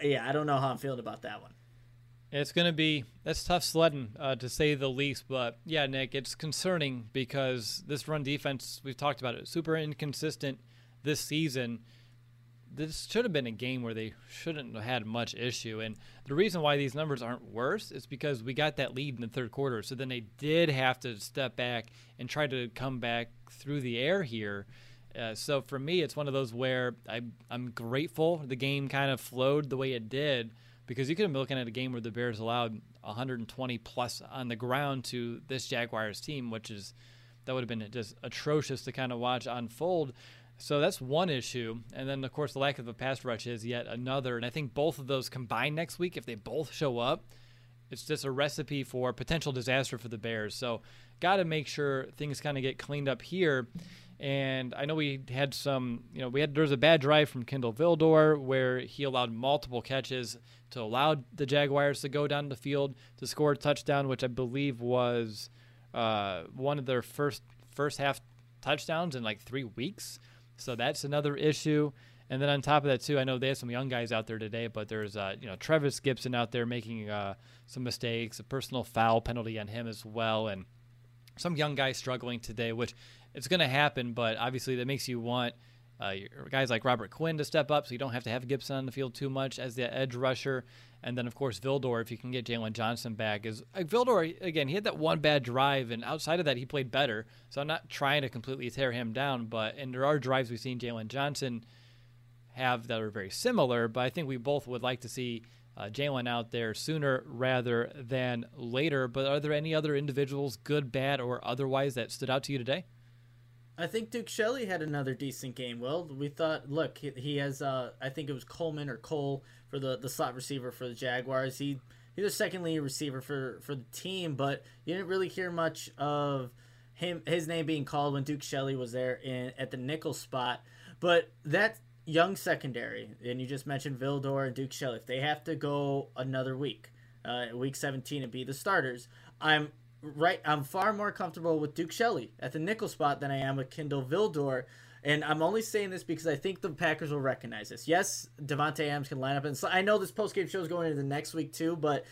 yeah, I don't know how I'm feeling about that one. It's going to be that's tough sledding uh, to say the least. But yeah, Nick, it's concerning because this run defense we've talked about it super inconsistent this season. This should have been a game where they shouldn't have had much issue. And the reason why these numbers aren't worse is because we got that lead in the third quarter. So then they did have to step back and try to come back through the air here. Uh, so for me, it's one of those where I, I'm grateful the game kind of flowed the way it did because you could have been looking at a game where the Bears allowed 120 plus on the ground to this Jaguars team, which is that would have been just atrocious to kind of watch unfold. So that's one issue, and then of course the lack of a pass rush is yet another. And I think both of those combined next week, if they both show up, it's just a recipe for potential disaster for the Bears. So got to make sure things kind of get cleaned up here. And I know we had some, you know, we had there was a bad drive from Kindle Vildor where he allowed multiple catches to allow the Jaguars to go down the field to score a touchdown, which I believe was uh, one of their first first half touchdowns in like three weeks. So that's another issue. And then on top of that too, I know they have some young guys out there today, but there's uh, you know Trevis Gipson out there making uh, some mistakes, a personal foul penalty on him as well, and some young guys struggling today, which it's going to happen. But obviously, that makes you want uh, guys like Robert Quinn to step up, so you don't have to have Gipson on the field too much as the edge rusher. And then, of course, Vildor, if you can get Jaylon Johnson back, is like Vildor again. He had that one bad drive, and outside of that, he played better. So I'm not trying to completely tear him down, but and there are drives we've seen Jaylon Johnson have that are very similar. But I think we both would like to see uh, Jaylon out there sooner rather than later. But are there any other individuals, good, bad, or otherwise, that stood out to you today? I think Duke Shelley had another decent game. Well, we thought, look, he, he has, uh, I think it was Coleman or Cole for the, the slot receiver for the Jaguars. He he's a second lead receiver for for the team, but you didn't really hear much of him his name being called when Duke Shelley was there in at the nickel spot. But that young secondary, and you just mentioned Vildor and Duke Shelley, if they have to go another week, uh, week 17 and be the starters, I'm right. I'm far more comfortable with Duke Shelley at the nickel spot than I am with Kindle Vildor. And I'm only saying this because I think the Packers will recognize this. Yes, Davante Adams can line up, and so I know this postgame show is going into the next week too. But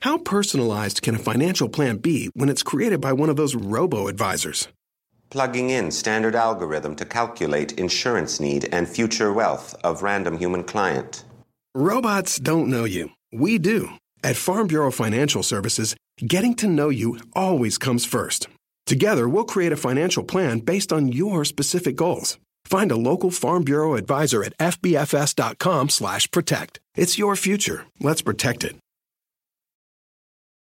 how personalized can a financial plan be when it's created by one of those robo advisors? Plugging in standard algorithm to calculate insurance need and future wealth of random human client. Robots don't know you. We do. At Farm Bureau Financial Services, getting to know you always comes first. Together, we'll create a financial plan based on your specific goals. Find a local Farm Bureau advisor at fbfs.com/protect. It's your future. Let's protect it.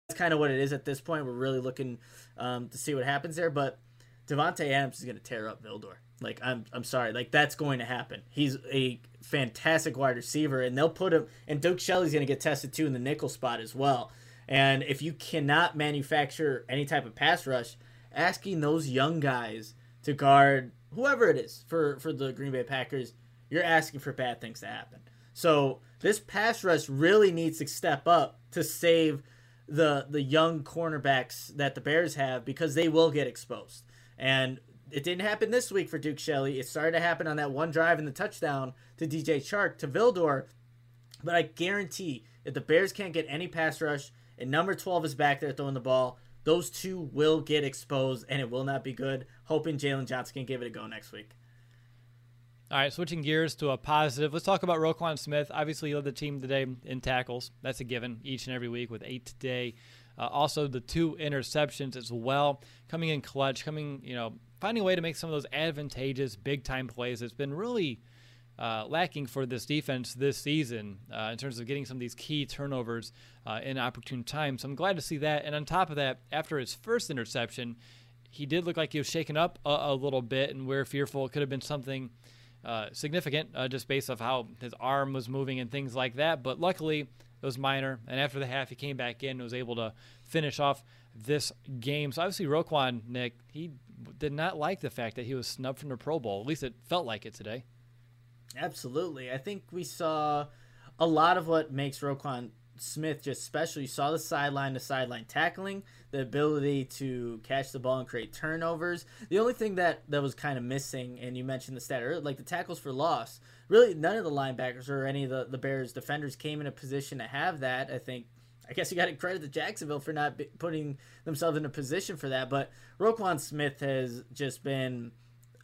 That's kind of what it is at this point. We're really looking um, to see what happens there, but Davante Adams is going to tear up Vildor. Like I'm, I'm sorry. Like that's going to happen. He's a fantastic wide receiver, and they'll put him. And Duke Shelley's going to get tested too in the nickel spot as well. And if you cannot manufacture any type of pass rush, asking those young guys to guard whoever it is for for the Green Bay Packers, you're asking for bad things to happen. So this pass rush really needs to step up to save the the young cornerbacks that the Bears have because they will get exposed. And it didn't happen this week for Duke Shelley. It started to happen on that one drive in the touchdown to DJ Chark to Vildor. But I guarantee if the Bears can't get any pass rush and number 12 is back there throwing the ball, those two will get exposed and it will not be good. Hoping Jaylon Johnson can give it a go next week. All right, switching gears to a positive. Let's talk about Roquan Smith. Obviously, he led the team today in tackles. That's a given each and every week with eight today. Uh, also, the two interceptions as well, coming in clutch, coming, you know, finding a way to make some of those advantageous big time plays. It's been really uh, lacking for this defense this season uh, in terms of getting some of these key turnovers uh, in opportune time. So I'm glad to see that. And on top of that, after his first interception, he did look like he was shaken up a, a little bit, and we're fearful it could have been something uh, significant uh, just based off how his arm was moving and things like that. But luckily, it was minor. And after the half, he came back in and was able to finish off this game. So obviously, Roquan, Nick, he did not like the fact that he was snubbed from the Pro Bowl. At least it felt like it today. Absolutely. I think we saw a lot of what makes Roquan Smith just special. You saw the sideline to sideline tackling, the ability to catch the ball and create turnovers. The only thing that that was kind of missing, and you mentioned the stat earlier, like the tackles for loss. Really, none of the linebackers or any of the, the Bears defenders came in a position to have that. I think. I guess you got to credit to Jacksonville for not putting themselves in a position for that. But Roquan Smith has just been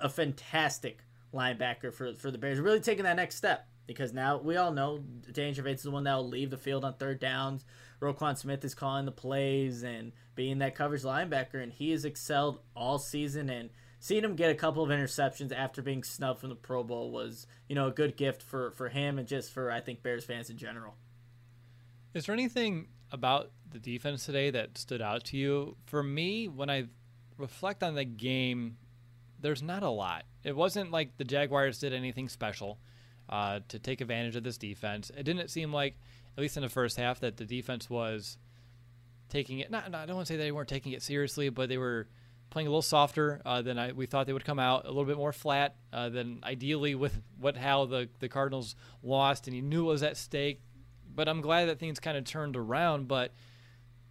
a fantastic linebacker for for the Bears, really taking that next step because now we all know Danny Gervais is the one that will leave the field on third downs. Roquan Smith is calling the plays and being that coverage linebacker, and he has excelled all season. And seeing him get a couple of interceptions after being snubbed from the Pro Bowl was, you know, a good gift for for him and just for I think Bears fans in general. Is there anything about the defense today that stood out to you? For me, when I reflect on the game, there's not a lot. It wasn't like the Jaguars did anything special uh, to take advantage of this defense. It didn't seem like, at least in the first half, that the defense was taking it. Not, not I don't want to say that they weren't taking it seriously, but they were playing a little softer uh, than I, we thought they would come out, a little bit more flat uh, than ideally with what how the the Cardinals lost, and he knew it was at stake. But I'm glad that things kind of turned around. But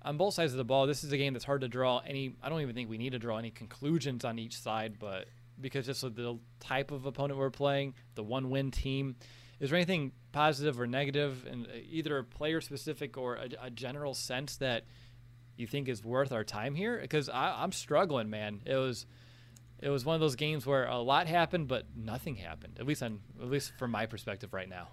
on both sides of the ball, this is a game that's hard to draw any. I don't even think we need to draw any conclusions on each side, but because just the type of opponent we're playing, the one win team. Is there anything positive or negative in either player specific or a, a general sense that you think is worth our time here? Because I'm struggling, man. It was it was one of those games where a lot happened, but nothing happened. At least on at least from my perspective right now.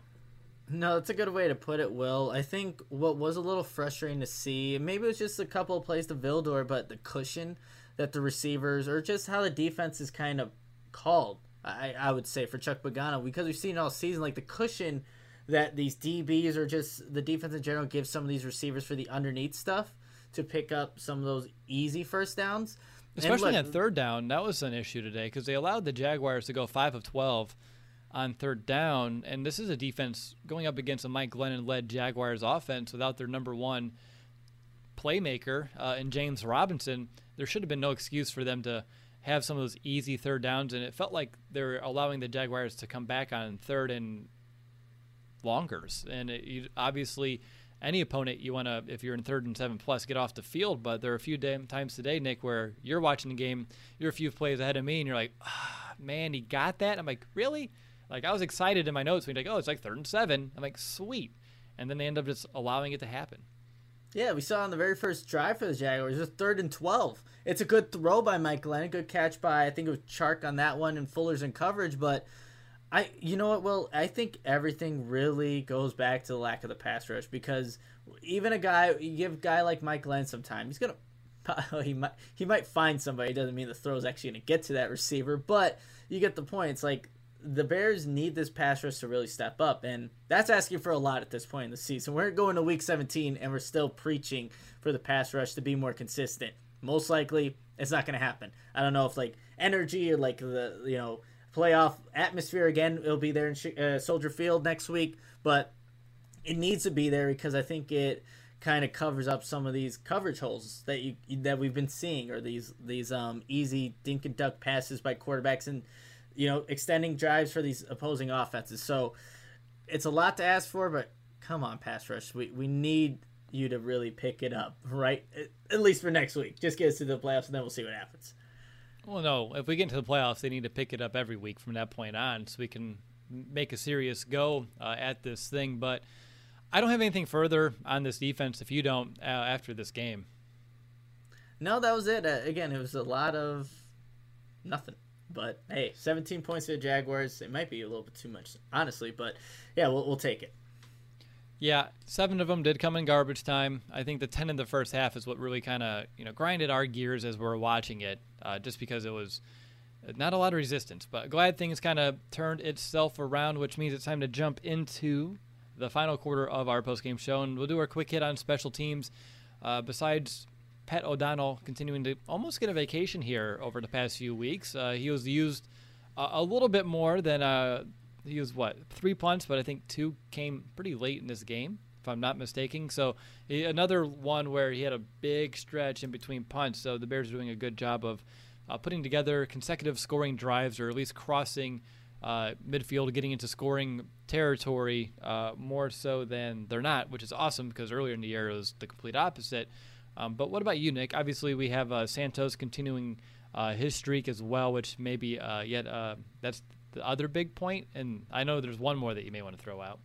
No, that's a good way to put it, Will. I think what was a little frustrating to see, maybe it was just a couple of plays to Vildor, but the cushion that the receivers or just how the defense is kind of called. I, I would say for Chuck Pagano because we've seen all season like the cushion that these DBs or just the defense in general gives some of these receivers for the underneath stuff to pick up some of those easy first downs. Especially look, on third down, that was an issue today because they allowed the Jaguars to go five of twelve on third down, and this is a defense going up against a Mike Glennon-led Jaguars offense without their number one playmaker uh, in James Robinson. There should have been no excuse for them to have some of those easy third downs, and it felt like they were allowing the Jaguars to come back on third and longers. And it, you, obviously, any opponent you want to, if you're in third and seven plus, get off the field. But there are a few day, times today, Nick, where you're watching the game, you're a few plays ahead of me, and you're like, ah, man, he got that. I'm like, really? Like I was excited in my notes when like, oh, it's like third and seven. I'm like, sweet. And then they end up just allowing it to happen. Yeah, we saw on the very first drive for the Jaguars, just third and 12. It's a good throw by Mike Glenn, a good catch by, I think it was Chark on that one, and Fuller's in coverage. But I, you know what, Well, I think everything really goes back to the lack of the pass rush because even a guy, you give a guy like Mike Glenn some time, he's to, he might, he might find somebody. It doesn't mean the throw is actually going to get to that receiver, but you get the point. It's like the Bears need this pass rush to really step up, and that's asking for a lot at this point in the season. We're going to Week 17, and we're still preaching for the pass rush to be more consistent. Most likely, it's not going to happen. I don't know if like energy or like the you know playoff atmosphere again. It'll be there in uh, Soldier Field next week, but it needs to be there because I think it kind of covers up some of these coverage holes that you that we've been seeing, or these these um, easy dink and duck passes by quarterbacks and you know, extending drives for these opposing offenses. So it's a lot to ask for, but come on, pass rush. We, we need you to really pick it up, right? At least for next week. Just get us to the playoffs, and then we'll see what happens. Well, no. If we get into the playoffs, they need to pick it up every week from that point on, so we can make a serious go uh, at this thing. But I don't have anything further on this defense. If you don't, uh, after this game. No, that was it. Uh, again, it was a lot of nothing. But hey, 17 points to the Jaguars. It might be a little bit too much, honestly. But yeah, we'll, we'll take it. Yeah, seven of them did come in garbage time. I think the 10 in the first half is what really kind of you know grinded our gears as we are watching it, uh, just because it was not a lot of resistance. But glad things kind of turned itself around, which means it's time to jump into the final quarter of our post game show, and we'll do our quick hit on special teams. Uh, besides Pat O'Donnell continuing to almost get a vacation here over the past few weeks. Uh, he was used a, a little bit more than uh, he was what three punts, but I think two came pretty late in this game, if I'm not mistaken. So he, another one where he had a big stretch in between punts. So the Bears are doing a good job of uh, putting together consecutive scoring drives, or at least crossing uh, midfield, getting into scoring territory uh, more so than they're not, which is awesome because earlier in the year it was the complete opposite. Um, but what about you, Nick? Obviously, we have uh, Santos continuing uh, his streak as well, which maybe uh, yet uh, that's the other big point. And I know there's one more that you may want to throw out.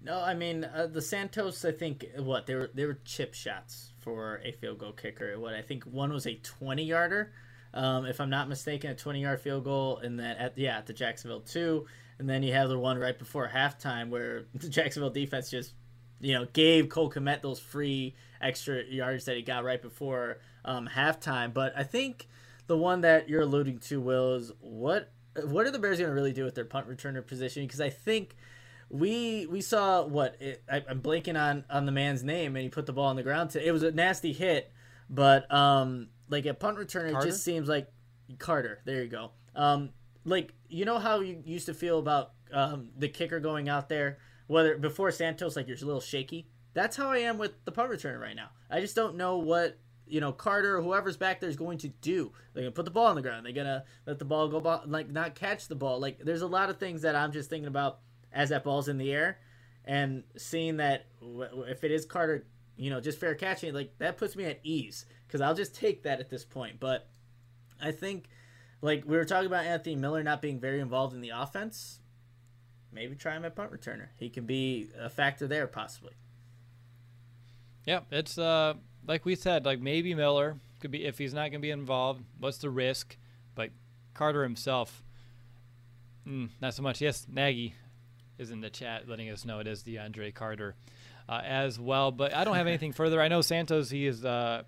No, I mean uh, the Santos. I think what they were they were chip shots for a field goal kicker. What I think one was a twenty yarder, um, if I'm not mistaken, a twenty yard field goal, and then at yeah at the Jacksonville two, and then you have the one right before halftime where the Jacksonville defense just you know gave Cole Kmet those free extra yards that he got right before um, halftime. But I think the one that you're alluding to, Will, is what what are the Bears going to really do with their punt returner position? Because I think we we saw what it, I, am blanking on on the man's name, and he put the ball on the ground. To, it was a nasty hit, but um, like a punt returner, Carter? just seems like Carter. There you go. Um, like you know how you used to feel about um, the kicker going out there, whether before Santos, like you're a little shaky. That's how I am with the punt returner right now. I just don't know what you know Carter or whoever's back there is going to do. They're gonna put the ball on the ground. They're gonna let the ball go, by, like not catch the ball. Like there's a lot of things that I'm just thinking about as that ball's in the air, and seeing that if it is Carter, you know, just fair catching, like that puts me at ease because I'll just take that at this point. But I think, like we were talking about Anthony Miller not being very involved in the offense. Maybe try him at punt returner. He can be a factor there possibly. Yeah, it's uh like we said, like maybe Miller could be if he's not going to be involved. What's the risk? But Carter himself, mm, not so much. Yes, Nagy is in the chat letting us know it is DeAndre Carter uh, as well. But I don't have anything further. I know Santos. He is. Uh,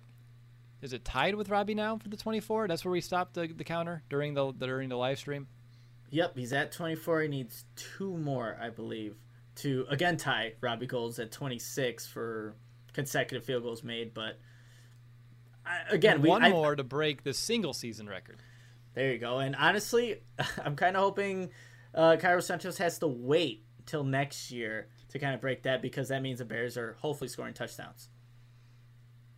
is it tied with Robbie now for the 24? That's where we stopped the, the counter during the during the live stream. Yep, he's at 24. He needs two more, I believe, to again tie Robbie Gould's at 26 for consecutive field goals made. But I, again, we, one I, more to break the single season record. There you go. And honestly, I'm kind of hoping uh, Cairo Santos has to wait till next year to kind of break that because that means the Bears are hopefully scoring touchdowns.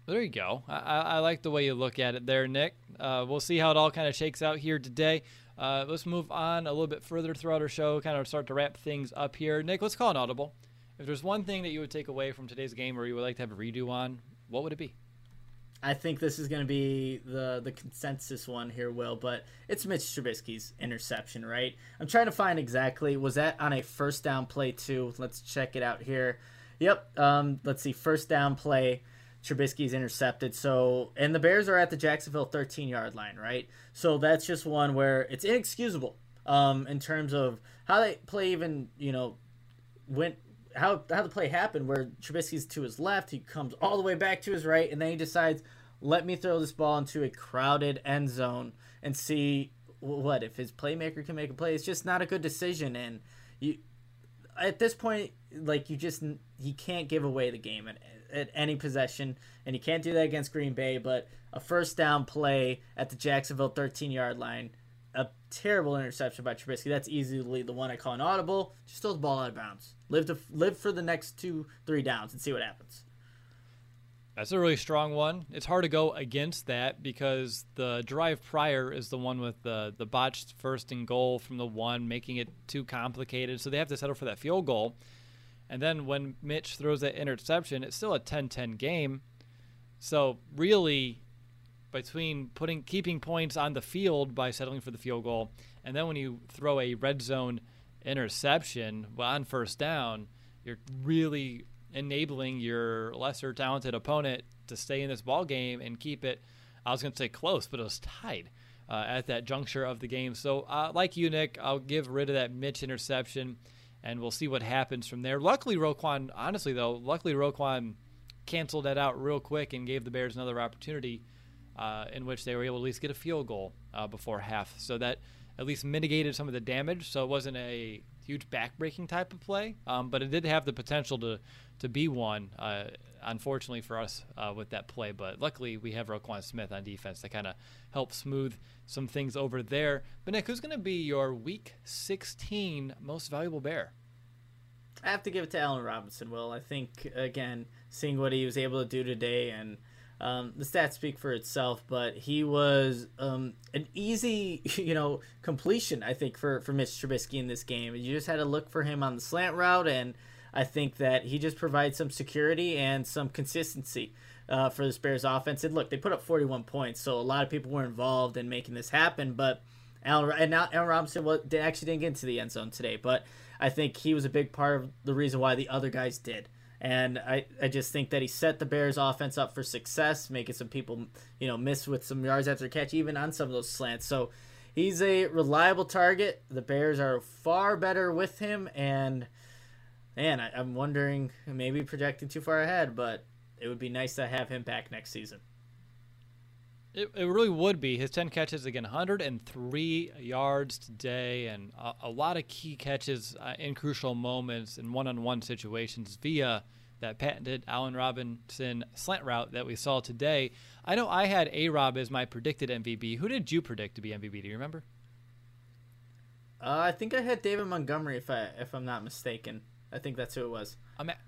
There you go. I, I like the way you look at it there, Nick. Uh, we'll see how it all kind of shakes out here today. Uh, let's move on a little bit further throughout our show, kind of start to wrap things up here. Nick, let's call an audible. If there's one thing that you would take away from today's game or you would like to have a redo on, what would it be? I think this is going to be the the consensus one here, Will. But it's Mitch Trubisky's interception, right? I'm trying to find exactly was that on a first down play too. Let's check it out here. Yep. Um, let's see. First down play. Trubisky's intercepted. So, and the Bears are at the Jacksonville 13 yard line, right? So that's just one where it's inexcusable um, in terms of how they play. Even you know, went how how the play happened where Trubisky's to his left, he comes all the way back to his right, and then he decides, let me throw this ball into a crowded end zone and see what if his playmaker can make a play. It's just not a good decision, and you at this point, like you just he can't give away the game at any possession, and you can't do that against Green Bay. But a first down play at the Jacksonville 13 yard line a terrible interception by Trubisky. That's easily the one I call an audible. Just throw the ball out of bounds. Live to live for the next two, three downs and see what happens. That's a really strong one. It's hard to go against that because the drive prior is the one with the the botched first and goal from the one, making it too complicated. So they have to settle for that field goal. And then when Mitch throws that interception, it's still a 10-10 game. So really, between putting keeping points on the field by settling for the field goal, and then when you throw a red zone interception on first down, you're really enabling your lesser talented opponent to stay in this ball game and keep it. I was going to say close, but it was tied uh, at that juncture of the game. So, uh, like you, Nick, I'll give rid of that Mitch interception, and we'll see what happens from there. Luckily, Roquan, honestly though, luckily Roquan canceled that out real quick and gave the Bears another opportunity uh, in which they were able to at least get a field goal uh, before half. So that at least mitigated some of the damage. So it wasn't a huge backbreaking type of play, um, but it did have the potential to to be one. Uh, unfortunately for us uh, with that play, but luckily we have Roquan Smith on defense to kind of help smooth some things over there. But Nick, who's going to be your Week 16 most valuable Bear? I have to give it to Allen Robinson. Will I think again, seeing what he was able to do today, and um, the stats speak for itself. But he was um, an easy, you know, completion. I think for for Mitch Trubisky in this game. You just had to look for him on the slant route, and I think that he just provides some security and some consistency. Uh, for the Bears offense, and look, they put up 41 points, so a lot of people were involved in making this happen. But Allen and now Allen Robinson actually didn't get into the end zone today, but I think he was a big part of the reason why the other guys did. And I, I just think that he set the Bears offense up for success, making some people, you know, miss with some yards after catch, even on some of those slants. So he's a reliable target. The Bears are far better with him. And man, I, I'm wondering, maybe projecting too far ahead, but it would be nice to have him back next season. It, it really would be. His 10 catches, again, 103 yards today, and a, a lot of key catches uh, in crucial moments in one on one situations via that patented Allen Robinson slant route that we saw today. I know I had A Rob as my predicted MVP. Who did you predict to be MVP? Do you remember? Uh, I think I had David Montgomery, if I if I'm not mistaken. I think that's who it was. I'm at,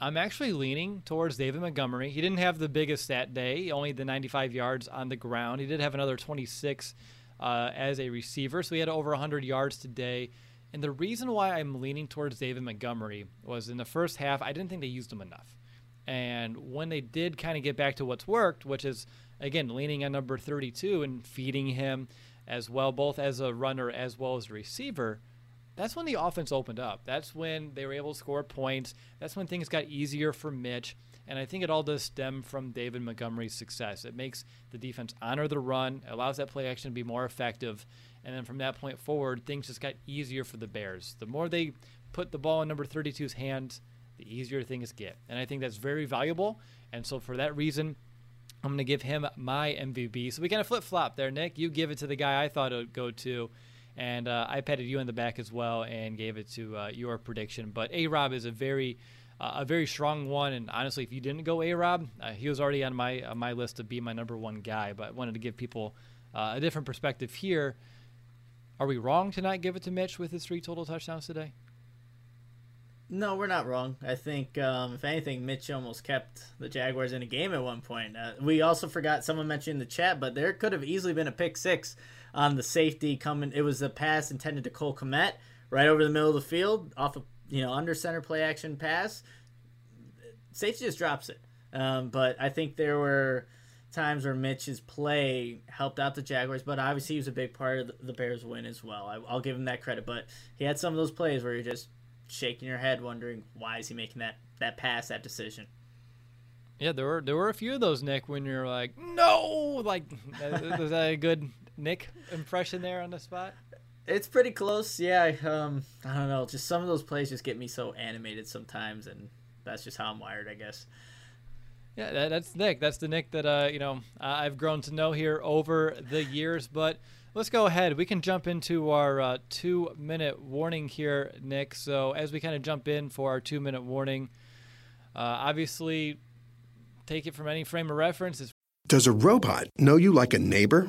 I'm actually leaning towards David Montgomery. He didn't have the biggest stat day, only the 95 yards on the ground. He did have another 26 uh, as a receiver, so he had over 100 yards today. And the reason why I'm leaning towards David Montgomery was in the first half, I didn't think they used him enough. And when they did kind of get back to what's worked, which is, again, leaning on number 32 and feeding him as well, both as a runner as well as a receiver – that's when the offense opened up. That's when they were able to score points. That's when things got easier for Mitch. And I think it all does stem from David Montgomery's success. It makes the defense honor the run, allows that play action to be more effective. And then from that point forward, things just got easier for the Bears. The more they put the ball in number 32's hands, the easier things get. And I think that's very valuable. And so for that reason, I'm going to give him my MVP. So we kind of flip flop there, Nick. You give it to the guy I thought it would go to. And uh, I patted you in the back as well and gave it to uh, your prediction. But A Rob is a very uh, a very strong one. And honestly, if you didn't go A Rob, uh, he was already on my on my list to be my number one guy. But I wanted to give people uh, a different perspective here. Are we wrong to not give it to Mitch with his three total touchdowns today? No, we're not wrong. I think, um, if anything, Mitch almost kept the Jaguars in a game at one point. Uh, we also forgot someone mentioned in the chat, but there could have easily been a pick six on the safety coming. It was a pass intended to Cole Kmet right over the middle of the field off of you know under center play action pass. Safety just drops it. Um, but I think there were times where Mitch's play helped out the Jaguars, but obviously he was a big part of the Bears' win as well. I, will give him that credit. But he had some of those plays where you're just shaking your head, wondering why is he making that that pass, that decision. Yeah, there were there were a few of those, Nick, when you're like, no, like was that a good Nick impression there on the spot? It's pretty close. Yeah, um, I don't know. Just some of those plays just get me so animated sometimes, and that's just how I'm wired, I guess. Yeah, that, that's Nick. That's the Nick that uh, you know I've grown to know here over the years. But let's go ahead. We can jump into our uh, two-minute warning here, Nick. So as we kind of jump in for our two-minute warning, uh, obviously, take it from any frame of reference. Does a robot know you like a neighbor?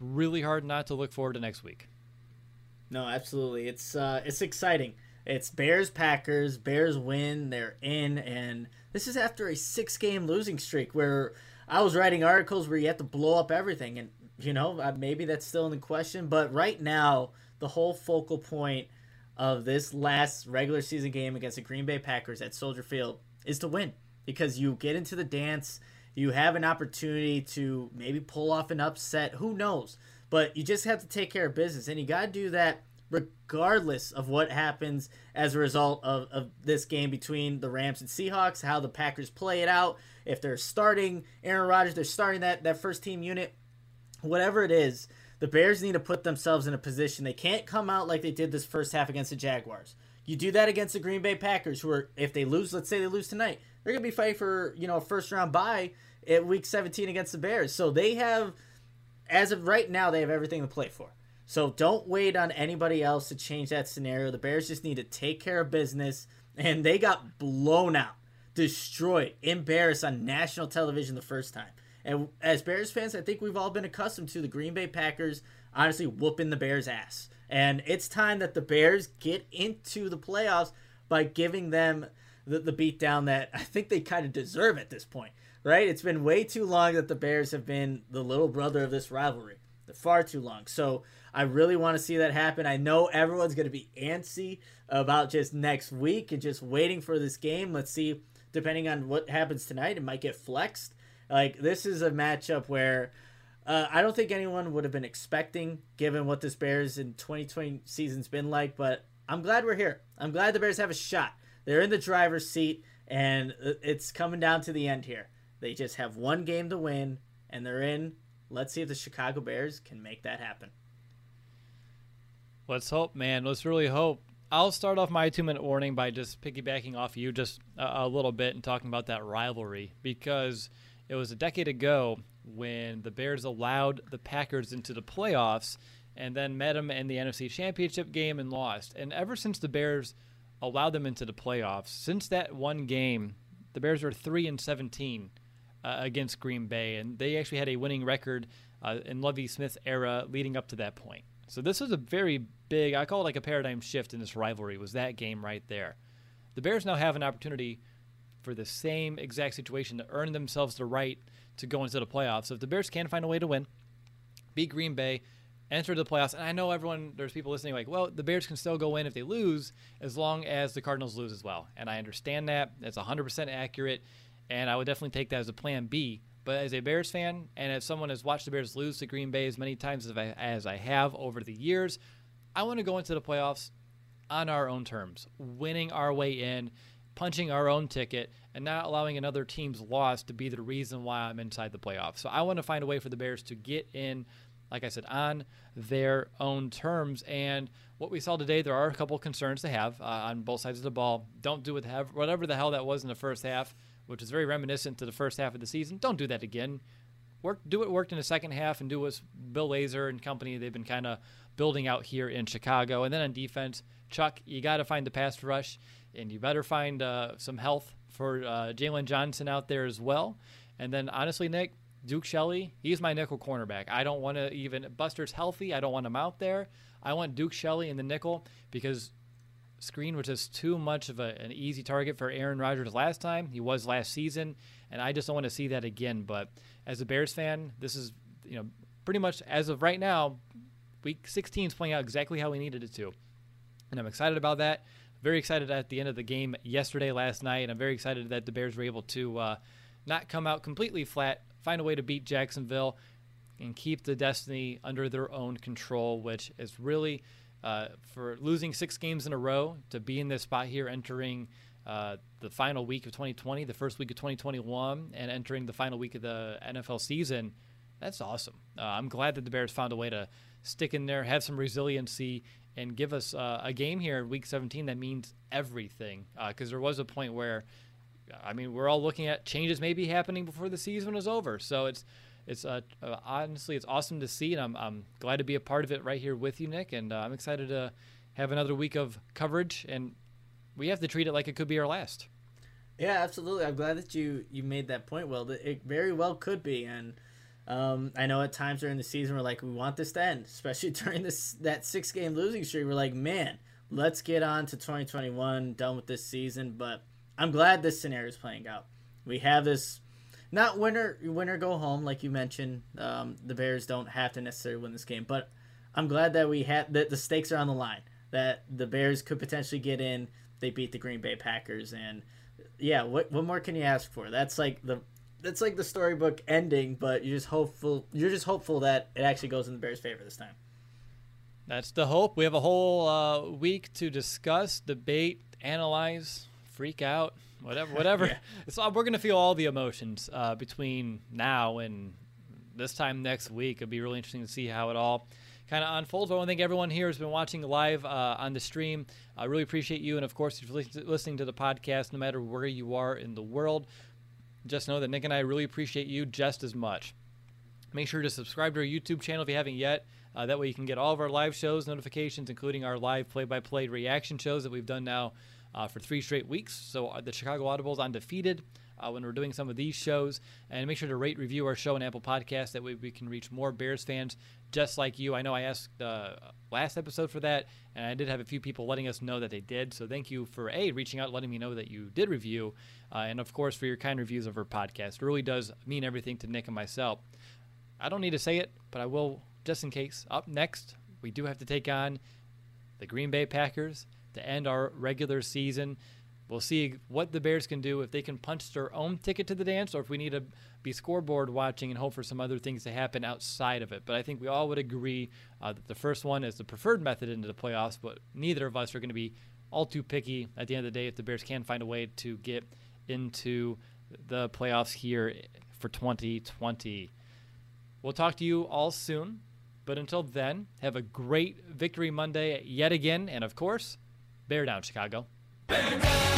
really hard not to look forward to next week. No, absolutely. It's uh, it's exciting. It's Bears Packers. Bears win. They're in, and this is after a six game losing streak where I was writing articles where you have to blow up everything, and you know uh, maybe that's still in the question. But right now, the whole focal point of this last regular season game against the Green Bay Packers at Soldier Field is to win because you get into the dance you have an opportunity to maybe pull off an upset. Who knows? But you just have to take care of business, and you got to do that regardless of what happens as a result of, of this game between the Rams and Seahawks, how the Packers play it out. If they're starting Aaron Rodgers, they're starting that, that first team unit, whatever it is, the Bears need to put themselves in a position. They can't come out like they did this first half against the Jaguars. You do that against the Green Bay Packers, who are, if they lose, let's say they lose tonight, they're going to be fighting for, you know, a first round bye at week 17 against the Bears. So they have, as of right now, they have everything to play for. So don't wait on anybody else to change that scenario. The Bears just need to take care of business. And they got blown out, destroyed, embarrassed on national television the first time. And as Bears fans, I think we've all been accustomed to the Green Bay Packers honestly whooping the Bears' ass. And it's time that the Bears get into the playoffs by giving them the, the beatdown that I think they kind of deserve at this point, right? It's been way too long that the Bears have been the little brother of this rivalry. The far too long. So I really want to see that happen. I know everyone's going to be antsy about just next week and just waiting for this game. Let's see, depending on what happens tonight, it might get flexed. Like, this is a matchup where uh, I don't think anyone would have been expecting, given what this Bears in 2020 season's been like, but I'm glad we're here. I'm glad the Bears have a shot. They're in the driver's seat, and it's coming down to the end here. They just have one game to win, and they're in. Let's see if the Chicago Bears can make that happen. Let's hope, man. Let's really hope. I'll start off my two minute warning by just piggybacking off you just a, a, little bit and talking about that rivalry because it was a decade ago when the Bears allowed the Packers into the playoffs and then met them in the NFC Championship game and lost. And ever since the Bears allowed them into the playoffs, since that one game, the Bears are 3 and 17 uh, against Green Bay and they actually had a winning record uh, in Lovie Smith's era leading up to that point. So this was a very big, I call it like a paradigm shift in this rivalry, was that game right there. The Bears now have an opportunity for the same exact situation to earn themselves the right to go into the playoffs. So if the Bears can find a way to win, beat Green Bay, enter the playoffs, and I know everyone, there's people listening like, well, the Bears can still go in if they lose as long as the Cardinals lose as well. And I understand that. That's 100% accurate, and I would definitely take that as a plan B. But as a Bears fan, and as someone has watched the Bears lose to Green Bay as many times as I, as I have over the years, I want to go into the playoffs on our own terms, winning our way in, punching our own ticket, and not allowing another team's loss to be the reason why I'm inside the playoffs. So I want to find a way for the Bears to get in, like I said, on their own terms. And what we saw today, there are a couple concerns to have uh, on both sides of the ball. Don't do whatever the hell that was in the first half which is very reminiscent to the first half of the season. Don't do that again. Work, do what worked in the second half, and do what Bill Lazor and company they've been kind of building out here in Chicago. And then on defense, Chuck, you got to find the pass rush, and you better find uh, some health for uh, Jaylon Johnson out there as well. And then honestly, Nick, Duke Shelley, he's my nickel cornerback. I don't want to even Buster's healthy. I don't want him out there. I want Duke Shelley in the nickel because Skrine was just too much of a, an easy target for Aaron Rodgers last time. He was last season, and I just don't want to see that again. But as a Bears fan, this is you know pretty much as of right now, Week 16 is playing out exactly how we needed it to, and I'm excited about that. Very excited at the end of the game yesterday, last night, and I'm very excited that the Bears were able to uh, not come out completely flat, find a way to beat Jacksonville, and keep the destiny under their own control, which is really uh, for losing six games in a row to be in this spot here, entering uh, the final week of 2020, the first week of 2021, and entering the final week of the NFL season. That's awesome. Uh, I'm glad that the Bears found a way to stick in there, have some resiliency, and give us uh, a game here in Week 17 that means everything. Because uh, there was a point where, I mean, we're all looking at changes maybe happening before the season is over. So it's it's uh, honestly it's awesome to see, and I'm, I'm glad to be a part of it right here with you, Nick. And uh, I'm excited to have another week of coverage, and we have to treat it like it could be our last. Yeah, absolutely. I'm glad that you you made that point. Well, it very well could be, and um, I know at times during the season we're like, we want this to end, especially during this that six game losing streak. We're like, man, let's get on to 2021, done with this season. But I'm glad this scenario is playing out. We have this not winner winner go home like you mentioned. Um, the Bears don't have to necessarily win this game, but I'm glad that we had that the stakes are on the line. That the Bears could potentially get in. They beat the Green Bay Packers, and yeah, what what more can you ask for? That's like the that's like the storybook ending, but you're just hopeful. You're just hopeful that it actually goes in the Bears' favor this time. That's the hope. We have a whole uh, week to discuss, debate, analyze, freak out, whatever, whatever. yeah. So we're gonna feel all the emotions uh, between now and this time next week. It'll be really interesting to see how it all kind of unfolds. But I want to thank everyone here who's been watching live uh, on the stream. I really appreciate you, and of course, if you're listening to the podcast, no matter where you are in the world, just know that Nick and I really appreciate you just as much. Make sure to subscribe to our YouTube channel if you haven't yet. Uh, that way, you can get all of our live shows notifications, including our live play-by-play reaction shows that we've done now uh, for three straight weeks. So uh, the Chicago Audibles undefeated uh, when we're doing some of these shows. And make sure to rate, review our show on Apple Podcasts. That way we can reach more Bears fans just like you. I know I asked uh, last episode for that, and I did have a few people letting us know that they did. So thank you for a reaching out, letting me know that you did review, uh, and of course for your kind reviews of our podcast. It really does mean everything to Nick and myself. I don't need to say it, but I will just in case. Up next, we do have to take on the Green Bay Packers to end our regular season. We'll see what the Bears can do if they can punch their own ticket to the dance or if we need to be scoreboard watching and hope for some other things to happen outside of it. But I think we all would agree uh, that the first one is the preferred method into the playoffs, but neither of us are going to be all too picky at the end of the day if the Bears can find a way to get into the playoffs here for 2020. We'll talk to you all soon. But until then, have a great Victory Monday yet again. And of course, bear down, Chicago. Bear down!